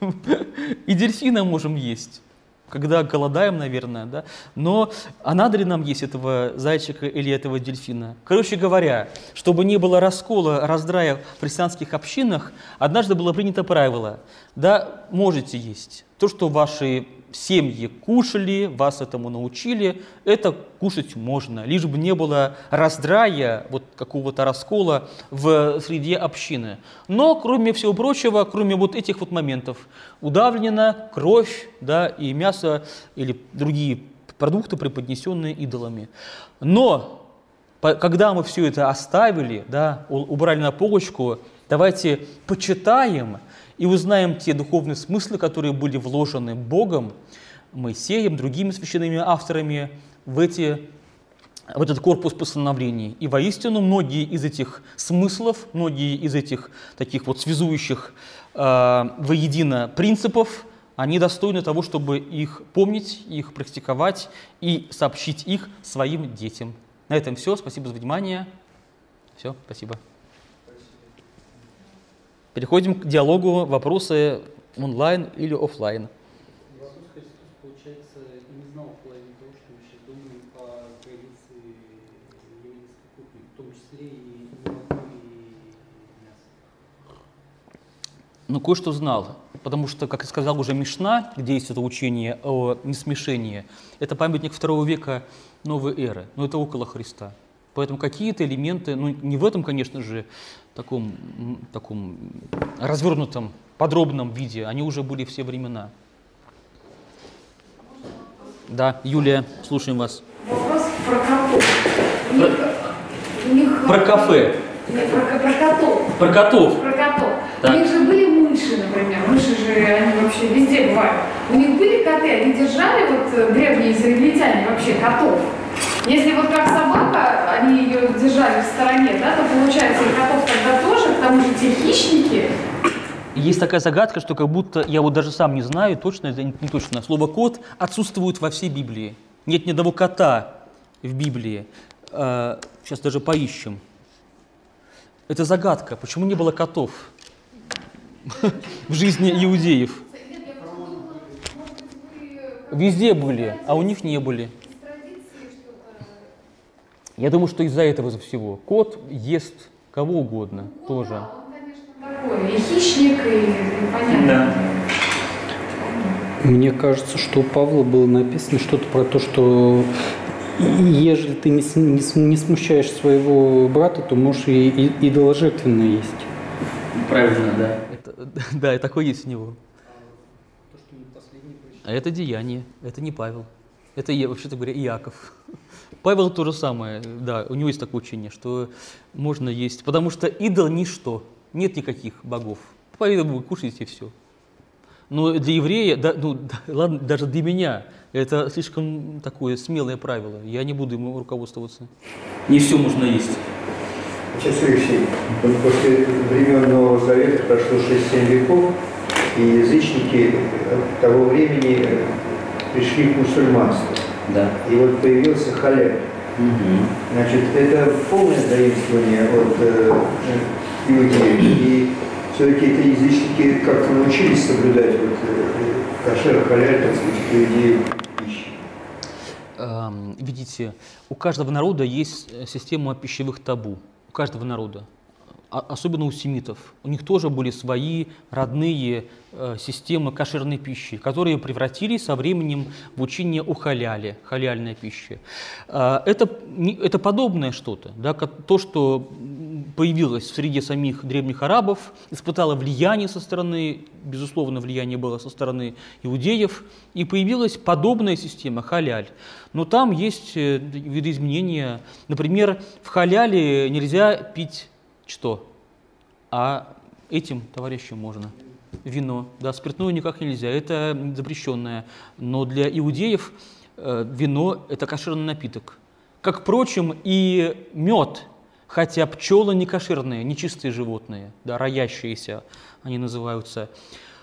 И дельфина можем есть когда голодаем, наверное, да, но а надо ли нам есть этого зайчика или этого дельфина? Короче говоря, чтобы не было раскола, раздрая в христианских общинах, однажды было принято правило, да, можете есть то, что ваши семьи кушали, вас этому научили, это кушать можно, лишь бы не было раздрая, вот какого-то раскола в среде общины. Но, кроме всего прочего, кроме вот этих вот моментов, удавлена кровь, да, и мясо или другие продукты, преподнесенные идолами. Но когда мы все это оставили, да, убрали на полочку, давайте почитаем и узнаем те духовные смыслы, которые были вложены Богом, Моисеем, другими священными авторами в, эти, в этот корпус постановлений. И воистину многие из этих смыслов, многие из этих таких вот связующих э, воедино принципов, они достойны того, чтобы их помнить, их практиковать и сообщить их своим детям. На этом все. Спасибо за внимание. Все, спасибо. Переходим к диалогу, вопросы онлайн или офлайн. Ну, кое-что знал, потому что, как сказал уже Мишна, где есть это учение о несмешении, это памятник второго века новой эры, но это около Христа. Поэтому какие-то элементы, ну не в этом, конечно же, таком, таком развернутом, подробном виде, они уже были все времена. Да, Юлия, слушаем вас. Вопрос про котов. У них, про кафе. Нет, про, про котов. Про котов. Про котов. Так. У них же были мыши, например. Мыши же, они вообще везде бывают. У них были коты, они держали, вот э, древние израильтяне вообще котов. Если вот как собака, они ее держали в стороне, да, то получается и котов тогда тоже, к тому же те хищники. Есть такая загадка, что как будто, я вот даже сам не знаю, точно это не точно, слово «кот» отсутствует во всей Библии. Нет ни одного кота в Библии. Сейчас даже поищем. Это загадка. Почему не было котов в жизни иудеев? Везде были, а у них не были. Я думаю, что из-за этого из-за всего. Кот ест кого угодно Ну тоже. да, он, конечно, такой, и хищник, и, понятно. Мне кажется, что у Павла было написано что-то про то, что ежели ты не, не, не смущаешь своего брата, то можешь и, и идоложертвенно есть. Правильно, да. Это, да, и такой есть у него. А это деяние, это не Павел. Это, вообще-то говоря, Иаков. Павел то же самое, да, у него есть такое учение, что можно есть, потому что идол – ничто, нет никаких богов. Поэтому вы кушаете и все. Но для еврея, да, ну, да, ладно, даже для меня, это слишком такое смелое правило. Я не буду ему руководствоваться. Не все можно есть. Отец Алексей, после времен Нового Завета прошло 6-7 веков, и язычники того времени пришли к мусульманству. Да. И вот появился халяль. Значит, это полное заимствование от э, иудеев. И все-таки это язычники как-то научились соблюдать вот, э, кашер, халяль, так сказать, иудеев пищи. Эм, видите, у каждого народа есть э, система пищевых табу. У каждого народа. Особенно у семитов. У них тоже были свои родные э, системы кошерной пищи, которые превратились со временем в учение о халяле, халяльная пища. Это, это подобное что-то. Да, то, что появилось в среде самих древних арабов, испытало влияние со стороны, безусловно, влияние было со стороны иудеев, и появилась подобная система халяль. Но там есть э, видоизменения. Например, в халяле нельзя пить что? А этим товарищам можно. Вино. Да, спиртное никак нельзя, это запрещенное. Но для иудеев э, вино – это кошерный напиток. Как, впрочем, и мед, хотя пчелы не кошерные, нечистые животные, да, роящиеся они называются.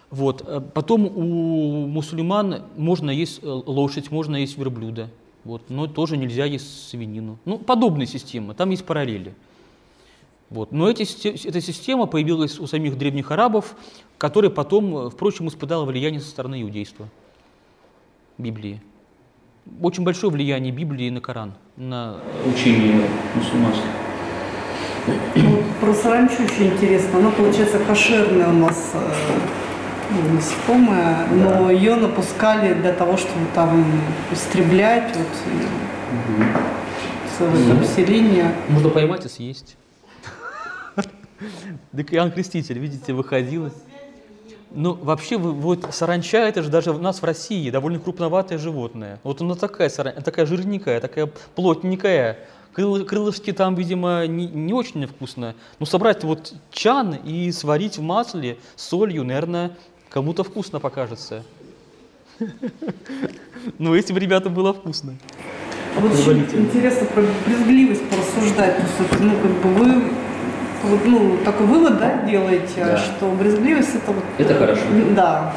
Вот. э, Потом у мусульман можно есть э, лошадь, можно есть верблюда, вот. но тоже нельзя есть свинину. Ну, подобные системы, там есть параллели. Вот. Но эти, эта система появилась у самих древних арабов, которая потом, впрочем, испытала влияние со стороны иудейства, Библии. Очень большое влияние Библии на Коран, на учение мусульманских. Вот про саранчу очень интересно. Она получается кошерная у нас э, ну, насекомое, но да. ее напускали для того, чтобы там истреблять вот, угу. целое там селение. Можно поймать и съесть. Так Иоанн Креститель, видите, выходил. Ну, вообще, вот саранча, это же даже у нас в России довольно крупноватое животное. Вот она такая, такая жирненькая, такая плотненькая. Крыл, крылышки там, видимо, не, не очень вкусно. Но собрать вот чан и сварить в масле с солью, наверное, кому-то вкусно покажется. Ну, этим ребятам было вкусно. Вот интересно про брезгливость порассуждать. Есть, ну, как бы вы вот, ну, такой вывод, да, делаете, да. что брезгливость это вот... Это хорошо. Да,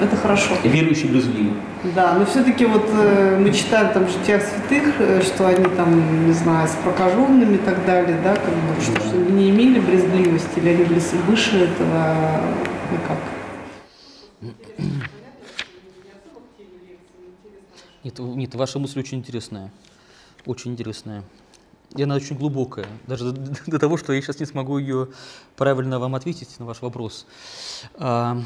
это хорошо. Верующий брезгливый. Да, но все-таки вот э, мы читаем там в житиях святых, э, что они там, не знаю, с прокаженными и так далее, да, как бы, что, что не имели брезгливости, или они были выше этого, ну как? Нет, нет, ваша мысль очень интересная. Очень интересная. И она очень глубокая, даже до, того, что я сейчас не смогу ее правильно вам ответить на ваш вопрос. А,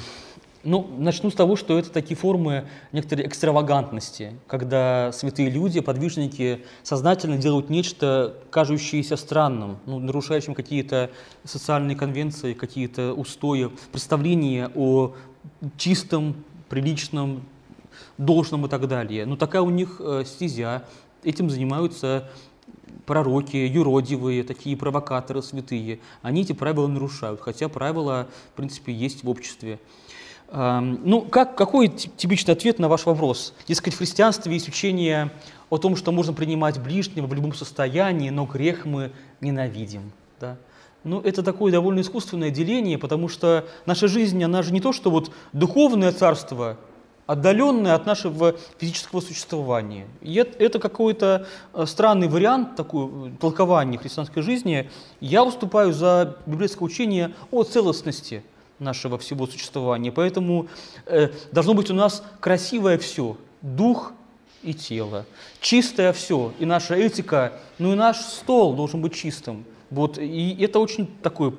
ну, начну с того, что это такие формы некоторой экстравагантности, когда святые люди, подвижники сознательно делают нечто, кажущееся странным, ну, нарушающим какие-то социальные конвенции, какие-то устои, представления о чистом, приличном, должном и так далее. Но такая у них э, стезя, этим занимаются пророки, юродивые, такие провокаторы святые, они эти правила нарушают, хотя правила, в принципе, есть в обществе. Ну, как, какой типичный ответ на ваш вопрос? Дескать, в христианстве есть учение о том, что можно принимать ближнего в любом состоянии, но грех мы ненавидим. Да? Ну, это такое довольно искусственное деление, потому что наша жизнь, она же не то, что вот духовное царство отдаленное от нашего физического существования. И это, какой-то э, странный вариант такой, толкования христианской жизни. Я выступаю за библейское учение о целостности нашего всего существования. Поэтому э, должно быть у нас красивое все, дух и тело, чистое все, и наша этика, ну и наш стол должен быть чистым. Вот, и это очень такое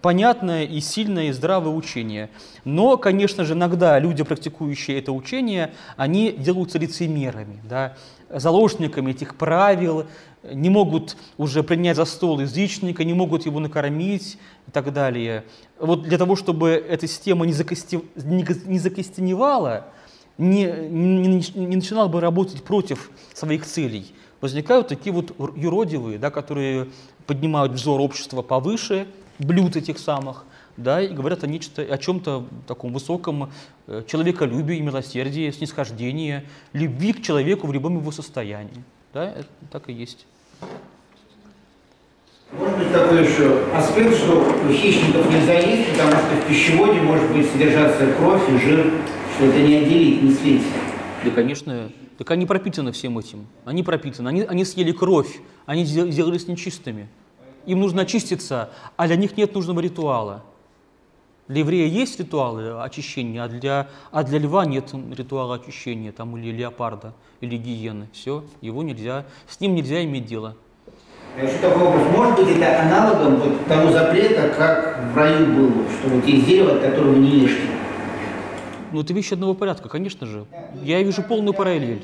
понятное и сильное и здравое учение. Но, конечно же, иногда люди, практикующие это учение, они делаются лицемерами, да, заложниками этих правил, не могут уже принять за стол язычника, не могут его накормить и так далее. Вот для того, чтобы эта система не, закости... не закостеневала, не, не, не начинала бы работать против своих целей, возникают такие вот юродивые, да, которые поднимают взор общества повыше, блюд этих самых, да, и говорят о, нечто, о чем-то таком высоком э, человеколюбии, милосердии, снисхождении, любви к человеку в любом его состоянии. Да, это так и есть. Может быть такой еще аспект, что у хищников нельзя есть, потому что в пищеводе может быть содержаться кровь и жир, что это не отделить, не слить. Да, конечно, так они пропитаны всем этим. Они пропитаны. Они, они съели кровь, они сделались нечистыми. Им нужно очиститься, а для них нет нужного ритуала. Для еврея есть ритуалы очищения, а для, а для льва нет ритуала очищения, там, или леопарда, или гиены. Все, его нельзя, с ним нельзя иметь дело. Еще такой вопрос. Может быть, это аналогом вот тому запрета, как в раю было, что вот есть дерево, от которого не ешьте? Ну, это вещи одного порядка, конечно же. Я вижу полную параллель.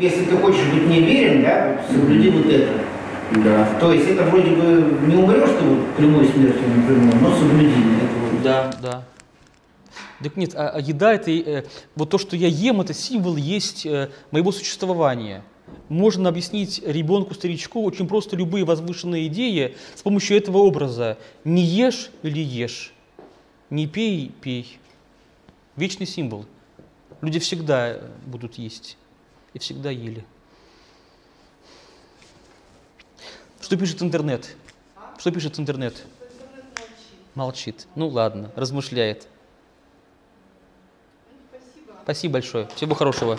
Если ты хочешь быть мне верен, да, соблюди вот это. Да. То есть это вроде бы не умрешь ты вот прямой смертью например, но соблюди это вот. Да, да. Так нет, а, а еда это э, вот то, что я ем, это символ есть э, моего существования. Можно объяснить ребенку, старичку очень просто любые возвышенные идеи с помощью этого образа. Не ешь или ешь, не пей, пей. Вечный символ. Люди всегда будут есть и всегда ели. Что пишет интернет? Что пишет интернет? Молчит. Ну ладно, размышляет. Спасибо. Спасибо большое. Всего хорошего.